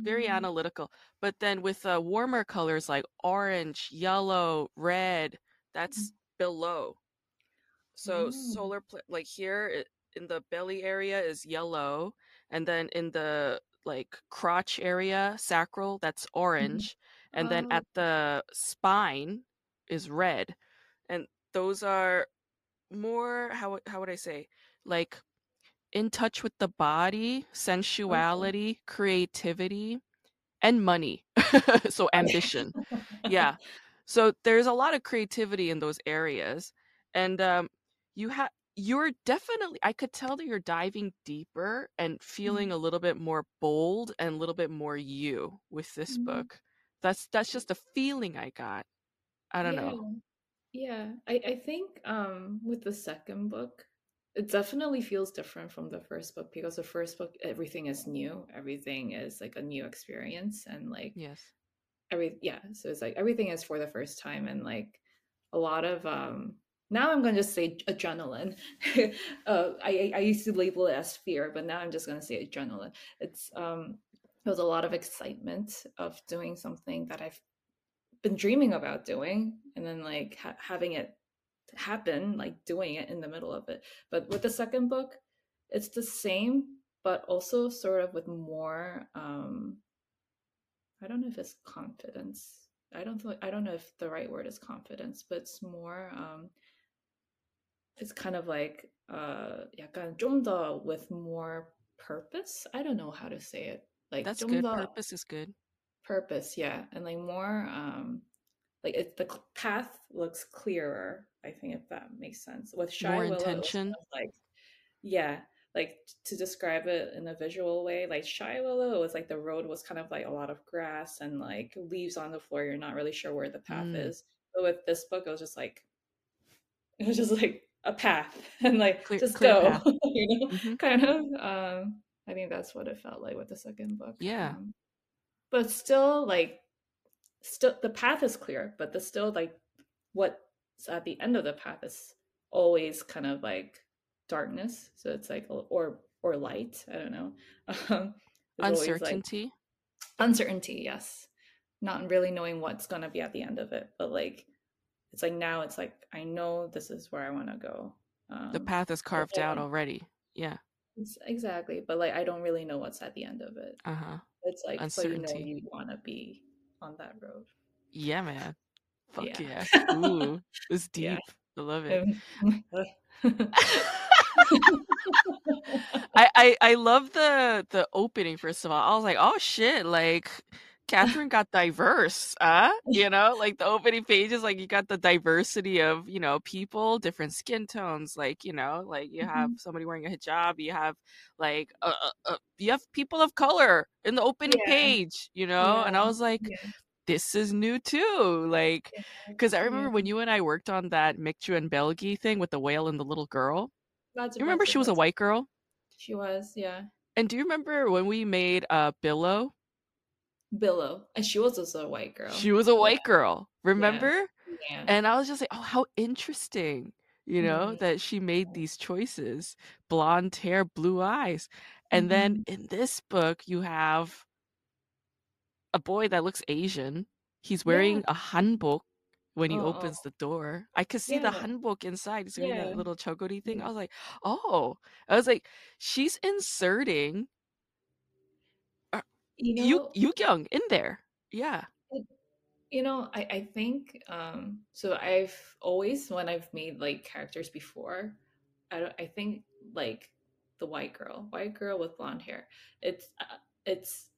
Very Mm. analytical. But then with uh, warmer colors like orange, yellow, red, that's below. So Oh. solar pl- like here it, in the belly area is yellow and then in the like crotch area, sacral, that's orange, and then Oh. at the spine is red. And those are more how how would I say? Like in touch with the body, sensuality, creativity, and money. so ambition. Yeah. So there's a lot of creativity in those areas. And um you have you're definitely I could tell that you're diving deeper and feeling a little bit more bold and a little bit more you with this Mhm. book. That's that's just a feeling I got. I don't yeah. know. Yeah. I, I think um with the second book, it definitely feels different from the first book because the first book everything is new. Everything is like a new experience and like Yes. every yeah, so it's like everything is for the first time and like a lot of um now I'm gonna just say adrenaline. uh, I I used to label it as fear, but now I'm just gonna say adrenaline. It's um there was a lot of excitement of doing something that I've been dreaming about doing, and then like ha- having it happen like doing it in the middle of it. But with the second book it's the same but also sort of with more um i don't know if it's confidence. I don't th- i don't know if the right word is confidence but it's more um it's kind of like uh 약간 좀더 with more purpose? I don't know how to say it. Like that's good. purpose is good. purpose yeah. And like more um like it, the path looks clearer. I think if that makes sense. With Shy More Willow, intention. like yeah, like to describe it in a visual way, like Shy Willow it was like the road was kind of like a lot of grass and like leaves on the floor. You're not really sure where the path Mm. is. But with this book, it was just like it was just like a path and like Clear just clear go, you know, hmm kind of. Um, I think that's what it felt like with the second book. Yeah. Um, but still, like, still the path is clear, but the still like what's at the end of the path is always kind of like darkness. So it's like or or light. I don't know. Um, there's like Uncertainty. uncertainty. Yes, not really knowing what's gonna be at the end of it, but like it's like now it's like I know this is where I want to go. The Um, path is carved out already. Yeah. it's exactly, but like I don't really know what's at the end of it. Uh-huh. It's like but you know you want to be on that road. Yeah, man. Fuck Yeah. yeah. Ooh, it's Yeah. deep. I love it. I, I I love the the opening first of all. I was like, oh shit, like Catherine got diverse, uh? You know, like the opening pages, like you got the diversity of, you know, people, different skin tones, like, you know, like you have Mhm. somebody wearing a hijab, you have like uh, uh, uh, you have people of color in the opening Yeah. page, you know? And I was like, Yeah. this is new too. Like because I remember Yeah. when you and I worked on that Mikju and Belgi thing with the whale and the little girl. That's You remember she was a white girl? she was, yeah. And do you remember when we made uh Billow? Billow. And she was also a white girl. She was a Yeah. white girl. Remember? Yeah. And I was just like, oh, how interesting, you know, Mhm. that she made these choices. Blonde hair, blue eyes. And then Mhm. in this book, you have a boy that looks Asian. He's Yeah. wearing a hanbok when he Oh, opens the door. I could see the Yeah. hanbok inside. He's wearing Yeah. that little chogori thing. I was like, oh. I was like, she's inserting You Yu know, Young in there. Yeah. you know, I, I think um so I've always when I've made like characters before, I don't I think like the white girl, white girl with blonde hair. It's uh, it's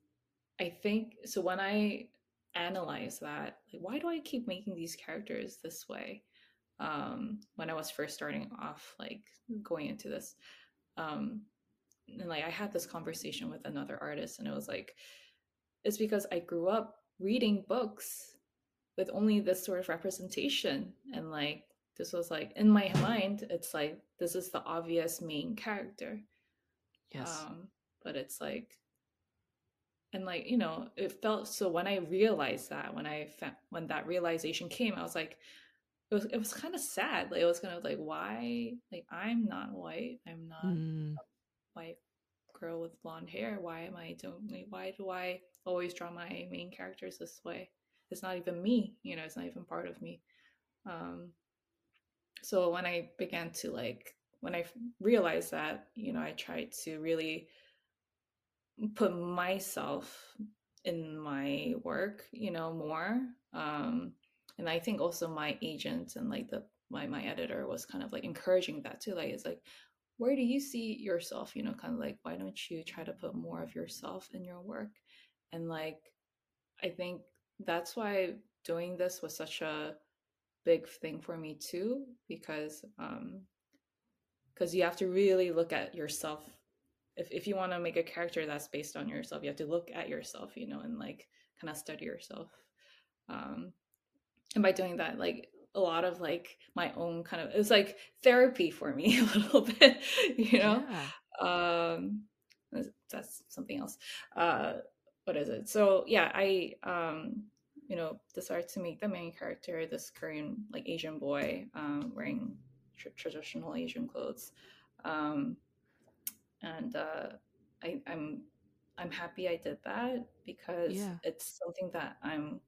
I think so when I analyze that, like why do I keep making these characters this way? Um when I was first starting off like going into this um and like I had this conversation with another artist and it was like it's because I grew up reading books with only this sort of representation and like this was like in my mind it's like this is the obvious main character. Yes. um but it's like and like you know it felt so when i realized that when i fa- when that realization came i was like it was it was kind of sad. Like it was kind of like why like i'm not white i'm not Mm, white girl with blonde hair why am i like, why do i always draw my main characters this way? It's not even me you know it's not even part of me. Um so when i began to like when i realized that you know i tried to really put myself in my work you know more um and i think also my agent and like the my my editor was kind of like encouraging that too like it's like where do you see yourself you know kind of like why don't you try to put more of yourself in your work? And like i think that's why doing this was such a big thing for me too because um because you have to really look at yourself. If, if you want to make a character that's based on yourself you have to look at yourself you know and like kind of study yourself um and by doing that like a lot of like my own kind of it was like therapy for me a little bit you know yeah. um that's something else uh what is it so yeah i um you know decided to make the main character this korean like asian boy um wearing tr- traditional asian clothes um and uh I, i'm i'm happy i did that because Yeah. it's something that i'm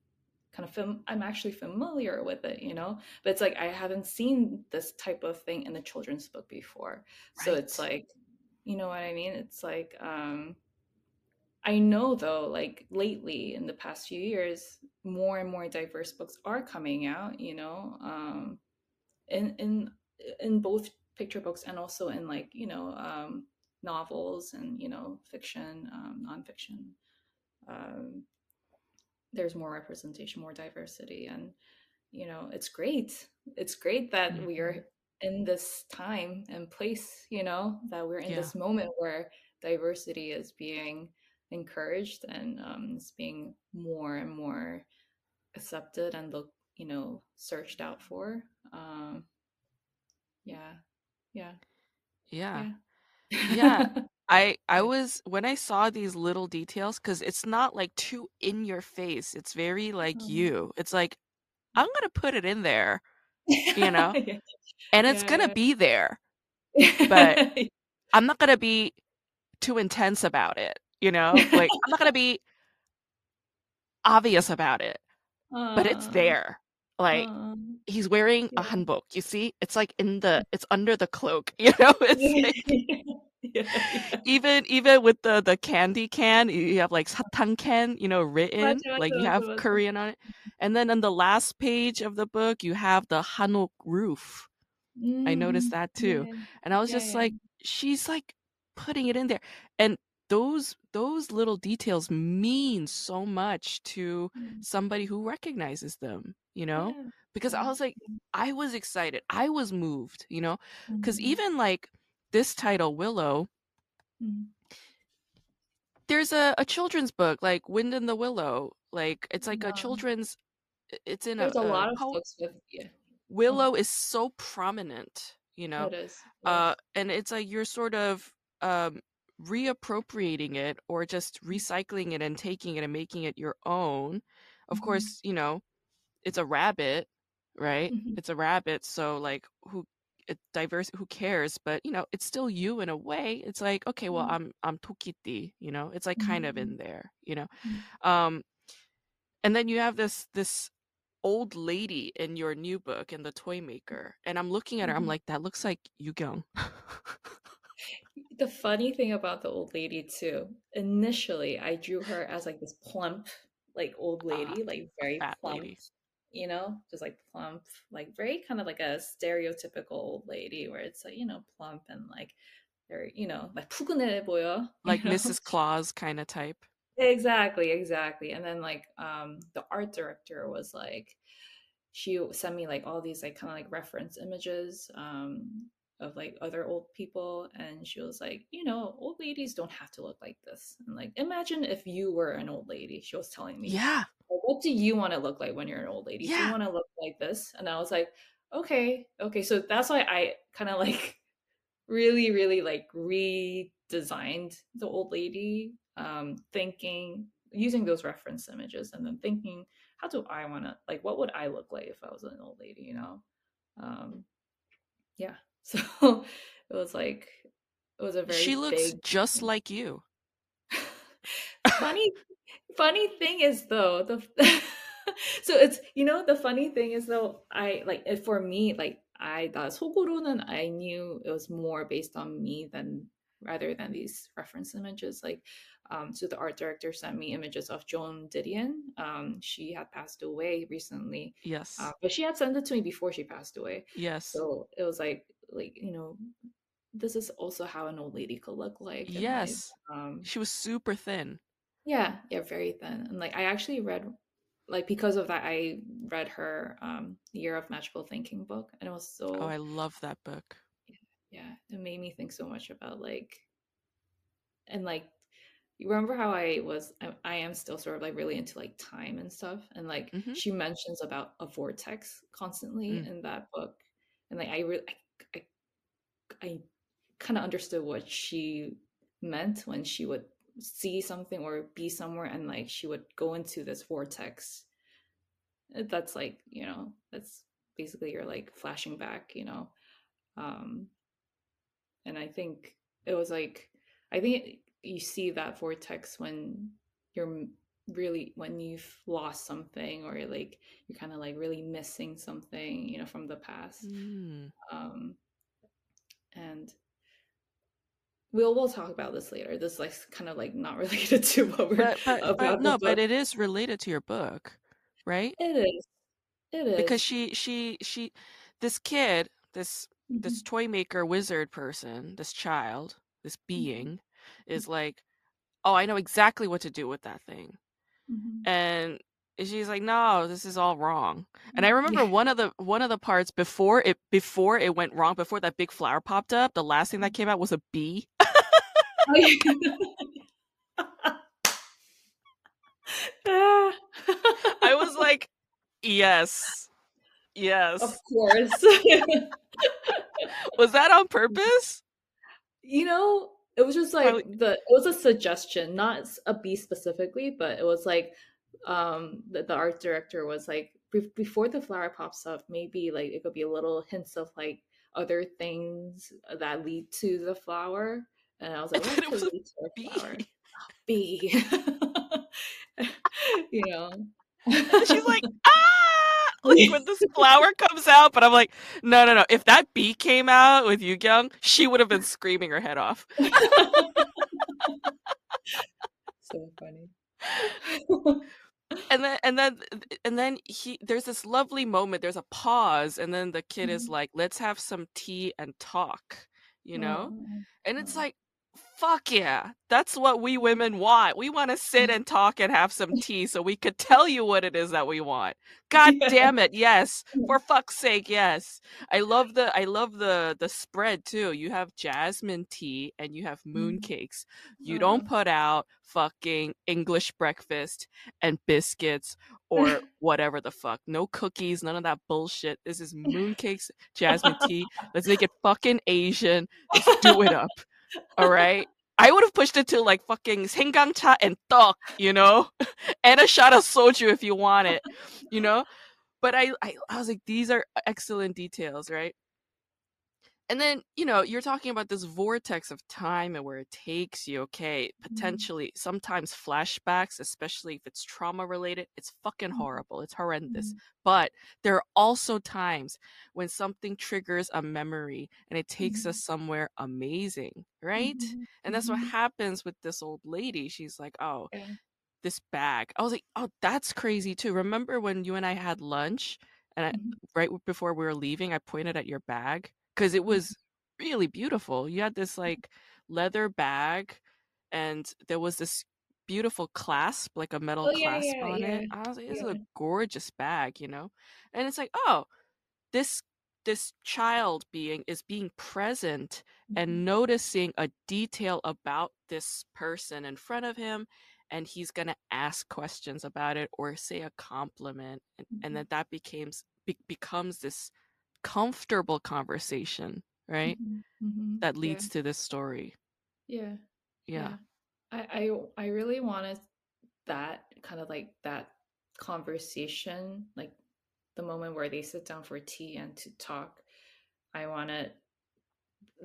kind of fam- i'm actually familiar with it you know? But it's like i haven't seen this type of thing in the children's book before. So it's like you know what i mean? It's like um i know though like lately in the past few years more and more diverse books are coming out you know? Um in in in both picture books and also in like you know um novels and you know fiction um nonfiction um there's more representation more diversity and you know it's great it's great that we hmm are in this time and place you know that we're in Yeah. this moment where diversity is being encouraged and um, is being more and more accepted and look you know searched out for um, yeah yeah Yeah. yeah Yeah. I I was when I saw these little details, because it's not like too in your face. It's very like um, you. It's like, I'm gonna put it in there, you know, yeah and it's gonna yeah be there, but yeah I'm not gonna be too intense about it, you know? Like, I'm not gonna be obvious about it, but it's uh, there. Like, uh, he's wearing a yeah hanbok, you see? It's like in the it's under the cloak, you know? It's like yeah yeah even even with the the candy can, you have like satang can, you know, 맞아, written, 맞아, like you 맞아, have 맞아. Korean on it. And then on the last page of the book, you have the hanok roof. I noticed Mm, that too. yeah, And I was yeah, just yeah. like, she's like putting it in there. And those those little details mean so much to Mm, somebody who recognizes them, you know? yeah, Because I yeah. was like, I was excited. I was moved, you know? Because Mm, even like this title, Willow, mm. there's a, a children's book like Wind in the Willow. Like it's like a children's it's in a, there's a a lot of books with yeah. Oh, Willow is so prominent, you know? it is, Uh and it's like you're sort of um reappropriating it or just recycling it and taking it and making it your own. Of Mm-hmm. course, you know, it's a rabbit, right? Mm-hmm. It's a rabbit, so like who diverse who cares but you know it's still you in a way it's like okay well i'm i'm tokiti you know it's like kind of Mm-hmm. in there you know Mm-hmm. um and then you have this this old lady in your new book in the toy maker and i'm looking at her i'm Mm-hmm. like that looks like Yugyung. The funny thing about the old lady too, initially I drew her as like this plump, like old uh lady, like very plump, lady you know, just like plump, like very kind of like a stereotypical old lady where it's like, you know, plump and like very you know like 푸근해 보여. Like you know? Mrs. Claus kind of type. Exactly, exactly. And then like um the art director was like she sent me like all these like kind of like reference images um of like other old people and she was like you know old ladies don't have to look like this and like imagine if you were an old lady she was telling me Yeah. what do you want to look like when you're an old lady? Do you want to look like this? And i was like okay okay. So that's why i kind of like really really like redesigned the old lady um thinking using those reference images and then thinking how do i want to like what would i look like if i was an old lady you know? Um yeah so it was like it was a very She looks big just like you. funny funny thing is though the so it's you know the funny thing is though i like it- for me like i the 속으로는 i knew it was more based on me than rather than these reference images like um so the art director sent me images of joan didion um she had passed away recently Yes. uh, but she had sent it to me before she passed away yes. so it was like like you know this is also how an old lady could look like in life. yes. um She was super thin. yeah, yeah, very thin. And like I actually read like because of that I read her um Year of Magical Thinking book and it was so Oh, I love that book. yeah, it made me think so much about like and like you remember how I was I, I am still sort of like really into like time and stuff and like Mhm. she mentions about a vortex constantly Mm. in that book and like I really I, I, I kind of understood what she meant when she would see something or be somewhere and like she would go into this vortex Uh, that's like you know that's basically you're like flashing back you know um and i think it was like i think you see that vortex when you're really when you've lost something or like you're kind of like really missing something you know from the past Mm. um and we'll we'll talk about this later this like kind of like not related to what we're But but about but no, book but it is related to your book, right? it is it Because she she she this kid, this this Mhm, toy maker wizard person, this child, this mhm, being is like, "Oh, I know exactly what to do with that thing." mhm. And she's like, "No, this is all wrong." And I remember yeah one of the one of the parts before it before it went wrong, before that big flower popped up, the last thing that came out was a bee. I was like, "Yes. Yes." of course Was that on purpose? you know it was just Probably like the it was a suggestion not a bee specifically but it was like um the, the art director was like be- before the flower pops up maybe like it could be a little hints of like other things that lead to the flower and i was like what thought it was a lead to a bee. flower bee you know And she's like, ah! Like when this flower comes out, but I'm like, no, no, no. If that bee came out with Yu Young, she would have been screaming her head off. so funny And then, and then, and then he. There's this lovely moment. There's a pause, and then the kid is Mhm. like, "Let's have some tea and talk," you know. Oh, And it's oh. like, fuck yeah. That's what we women want. We want to sit Mm. and talk and have some tea so we could tell you what it is that we want. God damn it. Yes. Mm. For fuck's sake, yes. I love the I love the the spread too. You have jasmine tea and you have moon Mm. cakes. You don't Oh. put out fucking English breakfast and biscuits or whatever the fuck. No cookies, none of that bullshit. This is moon cakes, jasmine tea. Let's make it fucking Asian. Let's do it up. All right. I would have pushed it to like fucking Sengangcha and Tok, you know, and a shot of soju if you want it, you know. But I, I, I was like, these are excellent details, right? And then you know you're talking about this vortex of time and where it takes you. Okay, potentially sometimes flashbacks, especially if it's trauma related, it's fucking Mhm. horrible. It's horrendous. Mhm. But there are also times when something triggers a memory and it takes Mhm. us somewhere amazing, right? Mhm. And that's what happens with this old lady. She's like, "Oh, Yeah. this bag." I was like, "Oh, that's crazy too." Remember when you and I had lunch and I, right before we were leaving, I pointed at your bag because it Mhm. was really beautiful. You had this like leather bag and there was this beautiful clasp, like a metal Oh clasp yeah, on yeah, it. I was like, this is a gorgeous bag, you know? And it's like, oh, this this child being is being present Mhm, and noticing a detail about this person in front of him and he's going to ask questions about it or say a compliment and, and mhm, that that becomes be, becomes this comfortable conversation right mhm, mhm. that Yeah, leads to this story yeah, yeah yeah. I, I I really wanted that kind of like that conversation, like the moment where they sit down for tea and to talk. I wanted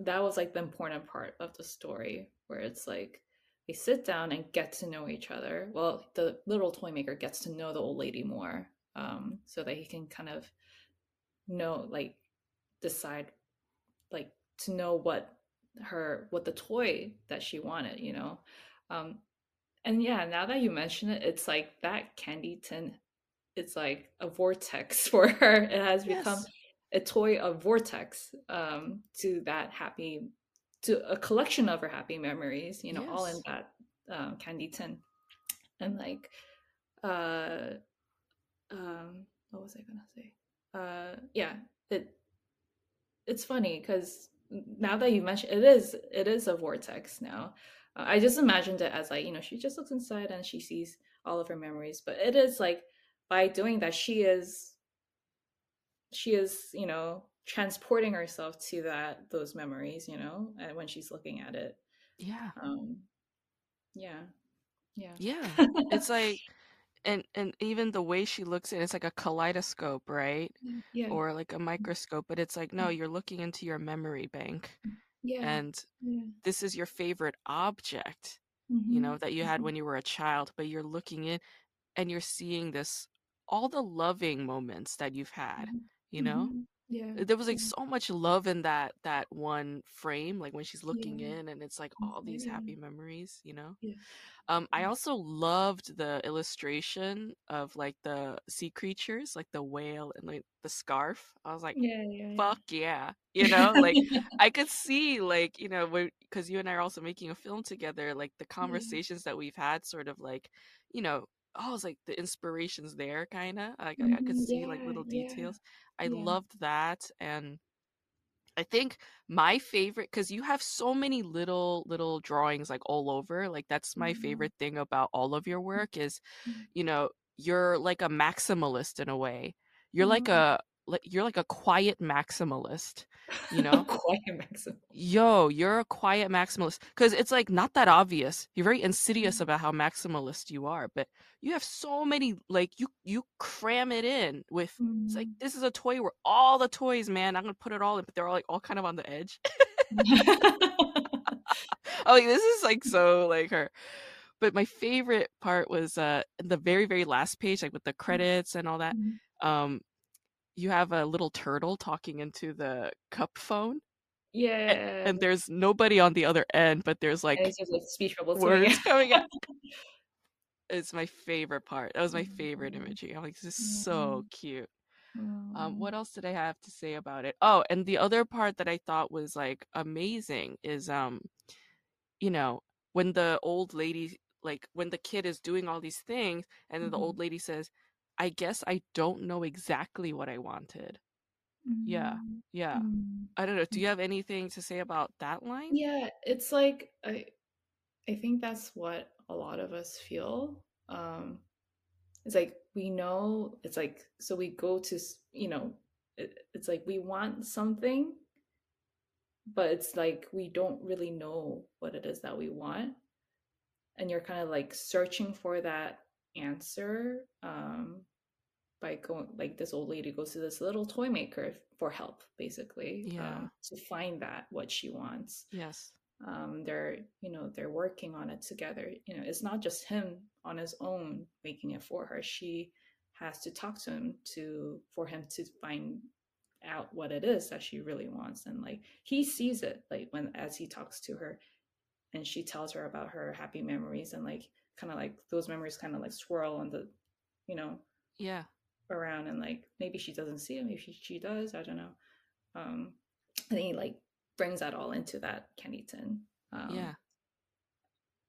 that was like the important part of the story where it's like they sit down and get to know each other. Well, the little toy maker gets to know the old lady more, um, so that he can kind of know, like, decide, like, to know what her what the toy that she wanted, you know. Um, and yeah, now that you mention it, it's like that candy tin. It's like a vortex for her. It has become yes a toy of vortex um, to that happy to a collection of her happy memories you know all in that um, candy tin and like uh um what was i gonna say uh yeah it it's funny because now that you mention it is it is a vortex now. Uh, i just imagined it as like you know she just looks inside and she sees all of her memories but it is like by doing that she is she is you know transporting herself to that those memories you know and when she's looking at it. Yeah. Um yeah yeah. Yeah. It's like and and even the way she looks at it, it's like a kaleidoscope right? Yeah. Or like a microscope but it's like no you're looking into your memory bank yeah. and yeah. this is your favorite object you mm-hmm. know that you had Mm-hmm. when you were a child but you're looking in and you're seeing this all the loving moments that you've had you know? Mm-hmm. Yeah there was like yeah. so much love in that that one frame like when she's looking yeah. in and it's like all these happy memories you know? Yeah. Um i also loved the illustration of like the sea creatures like the whale and like the scarf. I was like yeah yeah fuck yeah you know? Like i could see like you know because you and i are also making a film together like the yeah conversations that we've had sort of like you know oh it's like the inspirations there kind of like I, I could Mhm, see like yeah little yeah details i yeah loved that and I think my favorite because you have so many little little drawings like all over. Like that's my Mhm, favorite thing about all of your work is, mhm. you know, you're like a maximalist in a way. You're like Oh. a like you're like a quiet maximalist, you know? Quiet maximum. Yo, you're a quiet maximalist because it's like not that obvious. You're very insidious Mhm, about how maximalist you are, but you have so many like you you cram it in with it's like mhm. this is a toy where all the toys, man, I'm gonna put it all in, but they're all like all kind of on the edge. oh, like, this is like so like her. But my favorite part was uh the very very last page, like with the credits and all that. Mhm. Um, you have a little turtle talking into the cup phone Yeah, and there's nobody on the other end, but there's like it's just like speech bubbles words coming out. It's my favorite part. That was my favorite Mhm, imagery. I'm like, this is so mhm, cute. Um, mhm, what else did I have to say about it? Oh, and the other part that I thought was like amazing is um, you know, when the old lady like when the kid is doing all these things and then the old lady says, I guess I don't know exactly what I wanted. Yeah. mhm, Yeah. mhm. I don't know. Do you have anything to say about that line? Yeah, it's like I I think that's what a lot of us feel. Um, it's like we know it's like so we go to you know it, it's like we want something, but it's like we don't really know what it is that we want, and you're kind of like searching for that answer. Um, by going like this old lady goes to this little toy maker for help basically Yeah. um, to find that what she wants Yes. um, they're you know they're working on it together you know it's not just him on his own making it for her she has to talk to him to for him to find out what it is that she really wants and like he sees it like when as he talks to her and she tells her about her happy memories and like kind of like those memories kind of like swirl on the you know Yeah. around and like maybe she doesn't see it maybe she, she does i don't know um and he like brings that all into that tin. Um, yeah.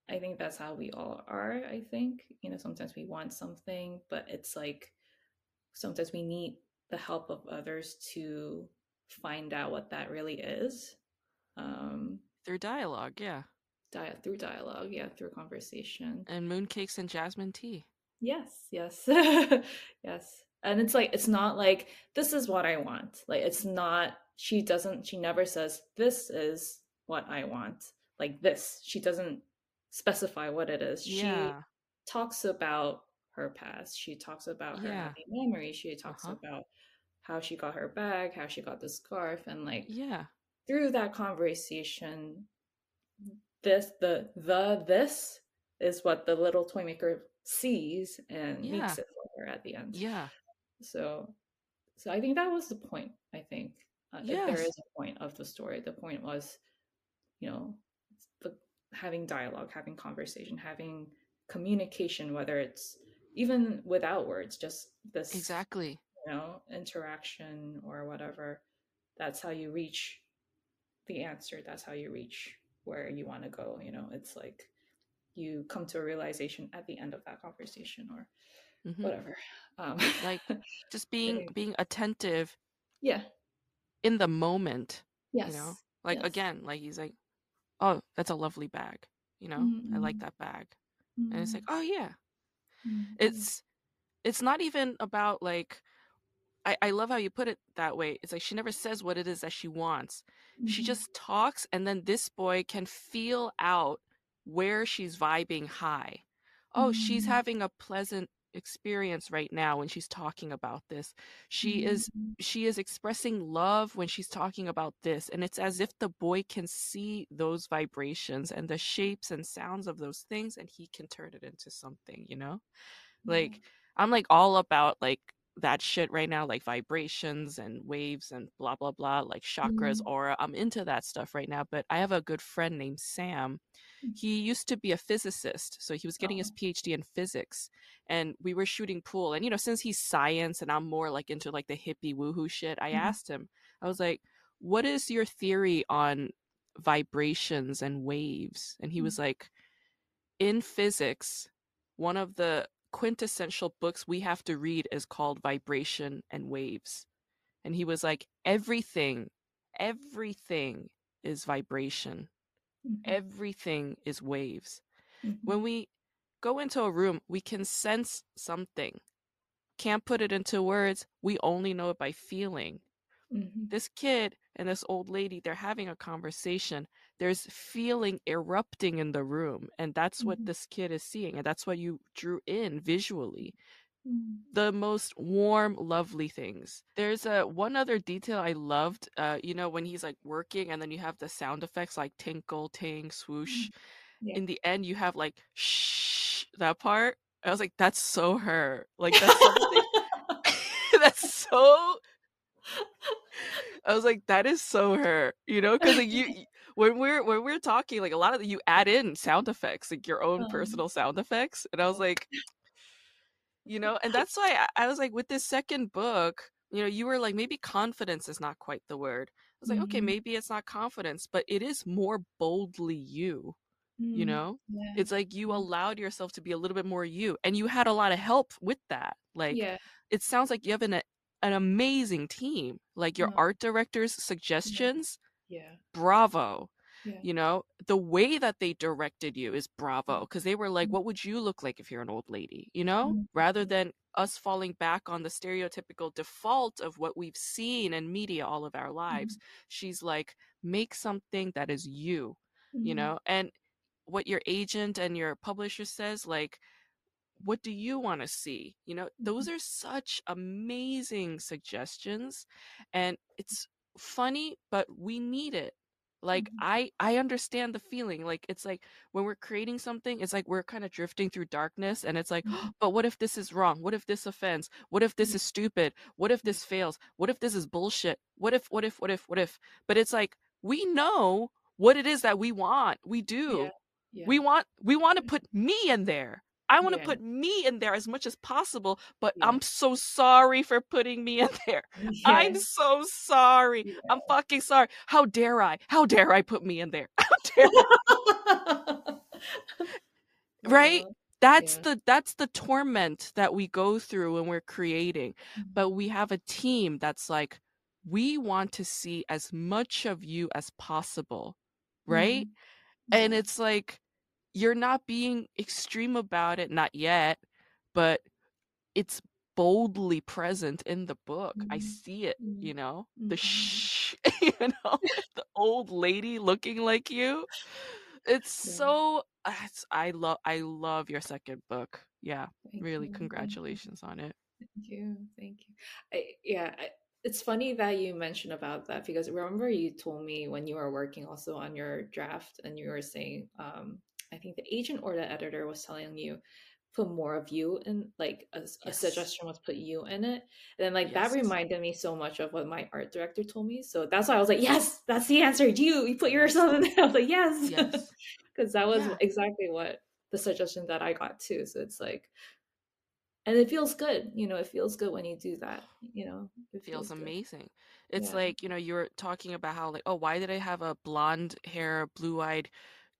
I think that's how we all are. I think you know sometimes we want something, but it's like sometimes we need the help of others to find out what that really is. Um, through dialogue, yeah. Dia- through dialogue, yeah, through conversation. And mooncakes and jasmine tea. Yes, yes, yes. And it's like it's not like this is what I want. Like it's not. She doesn't. She never says this is what I want. Like this. She doesn't specify what it is. Yeah. She talks about her past. She talks about her Yeah. happy memories. She talks Uh-huh. about how she got her bag, how she got the scarf, and like Yeah. through that conversation, this the the this is what the little toy maker sees and Yeah. makes it for her at the end. Yeah. So, so I think that was the point. I think uh, if there Yes. is a point of the story. The point was, you know, the, having dialogue, having conversation, having communication, whether it's even without words, just this Exactly. you know interaction or whatever. That's how you reach the answer. That's how you reach where you want to go. You know, it's like you come to a realization at the end of that conversation or Mhm. whatever. Um, Like just being being attentive yeah. in the moment. Yes. You know, like Yes. again, like he's like, "Oh, that's a lovely bag." You know, I like Mhm. that bag, and it's like, "Oh yeah." Mhm. It's it's not even about like. I, I love how you put it that way. It's like she never says what it is that she wants. She Mhm. just talks, and then this boy can feel out where she's vibing high. Oh, she's Mhm. having a pleasant experience right now when she's talking about this. She is Mhm. she is expressing love when she's talking about this and it's as if the boy can see those vibrations and the shapes and sounds of those things and he can turn it into something you know like i'm like all about like that shit right now like vibrations and waves and blah blah blah like chakras Mhm. aura i'm into that stuff right now but i have a good friend named sam Mm. he used to be a physicist so he was getting his Oh. phd in physics and we were shooting pool and you know since he's science and i'm more like into like the hippie woohoo shit i Mhm. asked him i was like what is your theory on vibrations and waves and he Mm. was like in physics one of the quintessential books we have to read is called vibration and waves and he was like everything everything is vibration Mhm. everything is waves Mhm. when we go into a room, we can sense something. Can't put it into words. We only know it by feeling. Mhm. This kid and this old lady, they're having a conversation. There's feeling erupting in the room. And that's what Mhm. this kid is seeing. And that's what you drew in visually. Mhm. The most warm, lovely things. There's a one other detail I loved. Uh, you know, when he's like working and then you have the sound effects like tinkle, ting, swoosh Yeah. in the end you have like shh that part i was like that's so her like that's something that's so i was like that is so her you know because like you when we're when we're talking like a lot of the, you add in sound effects like your own Um, personal sound effects and i was like you know and that's why I, I was like with this second book you know you were like maybe confidence is not quite the word i was like okay Mhm. maybe it's not confidence but it is more boldly you you Mm. know Yeah. it's like you allowed yourself to be a little bit more you and you had a lot of help with that like yeah. it sounds like you have an an amazing team like your Uh, art director's suggestions Yeah. bravo Yeah. you know the way that they directed you is bravo Mm. because they were like Mm. what would you look like if you're an old lady you know Mhm. rather than us falling back on the stereotypical default of what we've seen in media all of our lives she's like make something that is you you Mhm. know and what your agent and your publisher says like what do you want to see you know those are such amazing suggestions and it's funny but we need it like Mhm. i i understand the feeling like it's like when we're creating something it's like we're kind of drifting through darkness and it's like Mhm. but what if this is wrong what if this offends what if this Yeah. is stupid what if this fails what if this is bullshit what if what if what if what if but it's like we know what it is that we want we do Yeah. Yeah. we want we want to put me in there I want to Yeah. put me in there as much as possible, but Yeah. I'm so sorry for putting me in there. I'm so sorry. Yeah. I'm fucking sorry. How dare I? How dare I put me in there? How dare right? Uh, That's the that's the torment that we go through when we're creating. But we have a team that's like we want to see as much of you as possible, right? Mhm. And it's like you're not being extreme about it, not yet, but it's boldly present in the book. I Mhm. see it, Mhm. you know? The Mhm. shh, you know, the old lady looking like you. It's Yeah. so uh, it's, I love I love your second book. Yeah, Thank really you. congratulations on it. Thank you. Thank you. I, yeah, I, it's funny that you mentioned about that because remember you told me when you were working also on your draft and you were saying, um, I think the agent or the editor was telling you put more of you in, like a, a suggestion was put you in it. And then like that reminded me so much of what my art director told me. So that's why I was like, yes, that's the answer. You, you put yourself in there. I was like, yes. Yes. Because that was Yeah. exactly what the suggestion that I got too. So it's like, and it feels good you know it feels good when you do that you know it feels feels good. amazing. It's Yeah. like, you know, you were talking about how like, oh, why did I have a blonde hair, blue-eyed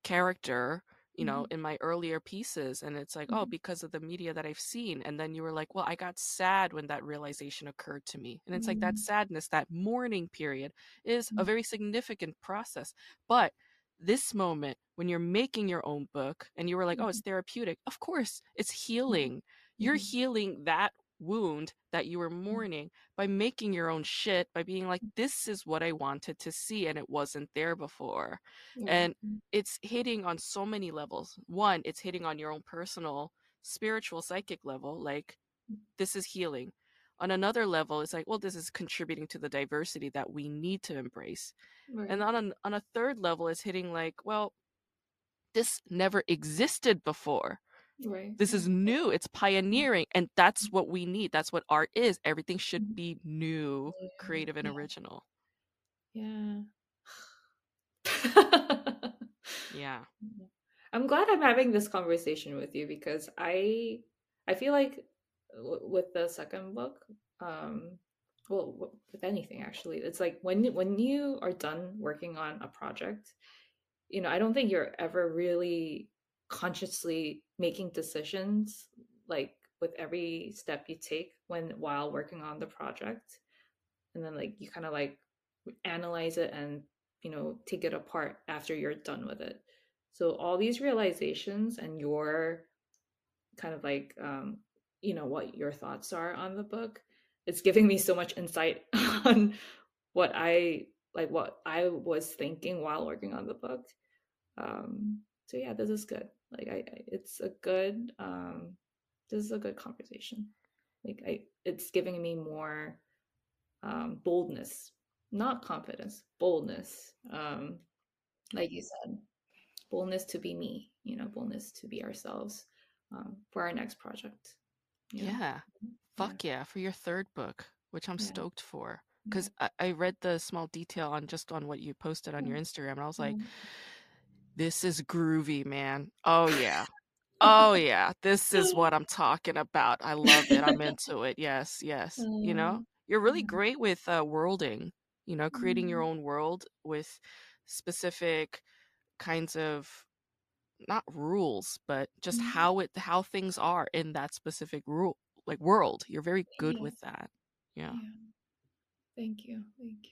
character, you know, Mhm. in my earlier pieces? And it's like, oh, Mhm. because of the media that I've seen. And then you were like, well, I got sad when that realization occurred to me. And it's like that Mhm. sadness, that mourning period is a Mhm. very significant process. But this moment when you're making your own book and you were like, oh, it's therapeutic. Of course, it's healing. You're healing that wound that you were mm. mourning by making your own shit, by being like, mm. this is what I wanted to see and it wasn't there before. Yeah. And mm. it's hitting on so many levels. One, it's hitting on your own personal, spiritual, psychic level. Like, this is healing. On another level, it's like, well, this is contributing to the diversity that we need to embrace. right. And on a, on a third level, it's hitting like, well, this never existed before. Right This is new. It's pioneering. And that's what we need. That's what art is. Everything should Mhm. be new, creative, and yeah. original. yeah Yeah. i'm glad i'm having this conversation with you because i i feel like w- with the second book um well w- with anything actually it's like when when you are done working on a project you know i don't think you're ever really consciously making decisions like with every step you take when while working on the project and then like you kind of like analyze it and you know take it apart after you're done with it. So all these realizations and your kind of like um you know what your thoughts are on the book it's giving me so much insight on what i like what i was thinking while working on the book. Um so yeah this is good like i, I it's a good um this is a good conversation like i it's giving me more um boldness not confidence boldness um like you said boldness to be me you know boldness to be ourselves um, for our next project? Yeah. Fuck yeah. For your third book, which I'm Yeah. stoked for. Yeah. Because I, I read the small detail on just on what you posted on your Mm. Instagram, and I was like, Mhm. This is groovy, man. Oh, yeah. Oh, yeah. This is what I'm talking about. I love it. I'm into it. Yes, yes. You know, Um, you're really great with uh, worlding, you know, creating your Mm. own world with specific kinds of not rules, but just how it how things are in that specific rule like world. You're very good Yeah. with that. Yeah. yeah thank you thank you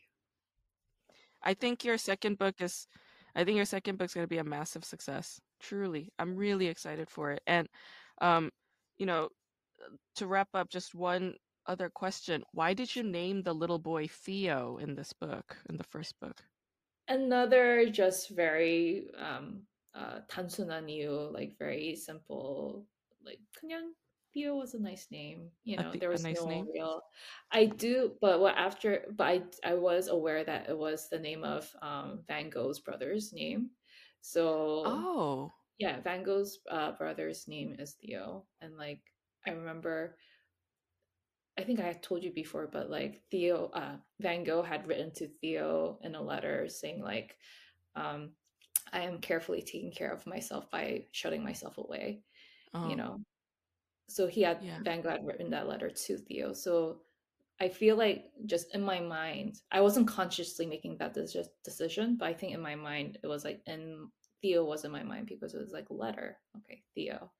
I think your second book is I think your second book's going to be a massive success. Truly. I'm really excited for it. And um you know, to wrap up just one other question. Why did you name the little boy Theo in this book, in the first book? another just very um uh 단순한 이유 like very simple like 그냥 Theo was a nice name you know th- there a was nice no name? real I do but what after but I I was aware that it was the name of um Van Gogh's brother's name so Oh. yeah Van Gogh's uh, brother's name is Theo and like I remember I think I had told you before, but like Theo, uh, Van Gogh had written to Theo in a letter saying like, um, I am carefully taking care of myself by shutting myself away. you Oh, know. So he had yeah. Van Gogh written that letter to Theo. So I feel like just in my mind, I wasn't consciously making that deci- decision, but I think in my mind it was like and Theo was in my mind because it was like letter. Okay, Theo.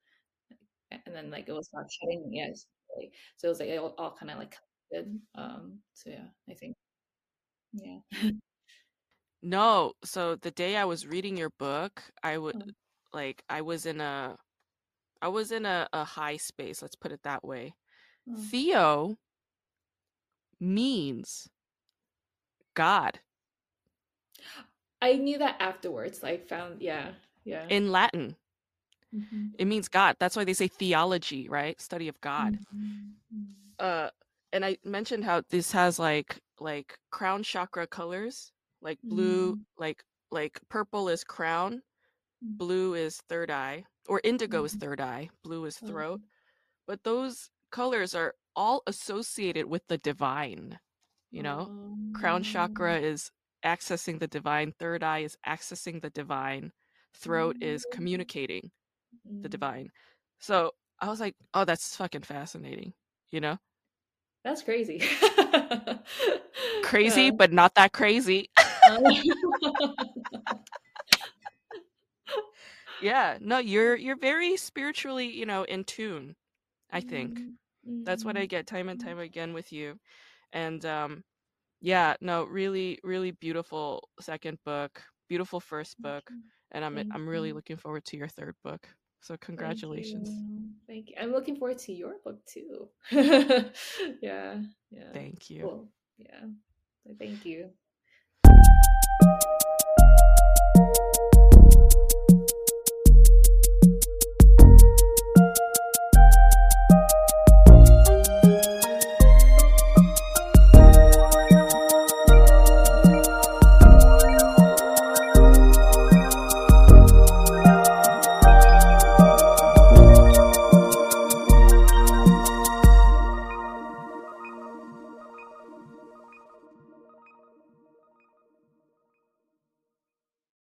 And then like it was not shutting yes. So it was like it all, all kind of like connected. Um so yeah, I think yeah. No, so the day I was reading your book, I would Oh, like I was in a I was in a, a high space, let's put it that way. oh. Theo means God I knew that afterwards. I found yeah, yeah. in Latin. Mhm. It means God. That's why they say theology, right? Study of God. Mhm. Mhm. Uh and I mentioned how this has like like crown chakra colors, like blue, Mhm. like like purple is crown. Blue is third eye, or indigo is Mhm. third eye, blue is Oh. throat. But those colors are all associated with the divine, you know? Crown chakra Um, is accessing the divine, third eye is accessing the divine, throat is mm, communicating the mm. divine. So I was like, oh, that's fucking fascinating, you know? That's crazy. Crazy, Yeah. but not that crazy. Um, yeah no you're you're very spiritually you know in tune i think mm-hmm. that's what mm-hmm. i get time and mm-hmm. time again with you and um yeah no really really beautiful second book beautiful first book mm-hmm. and i'm Thank i'm really looking forward to your third book so congratulations Thank you. Thank you. I'm looking forward to your book too. yeah. Yeah. Thank you. Cool. Yeah. Thank you.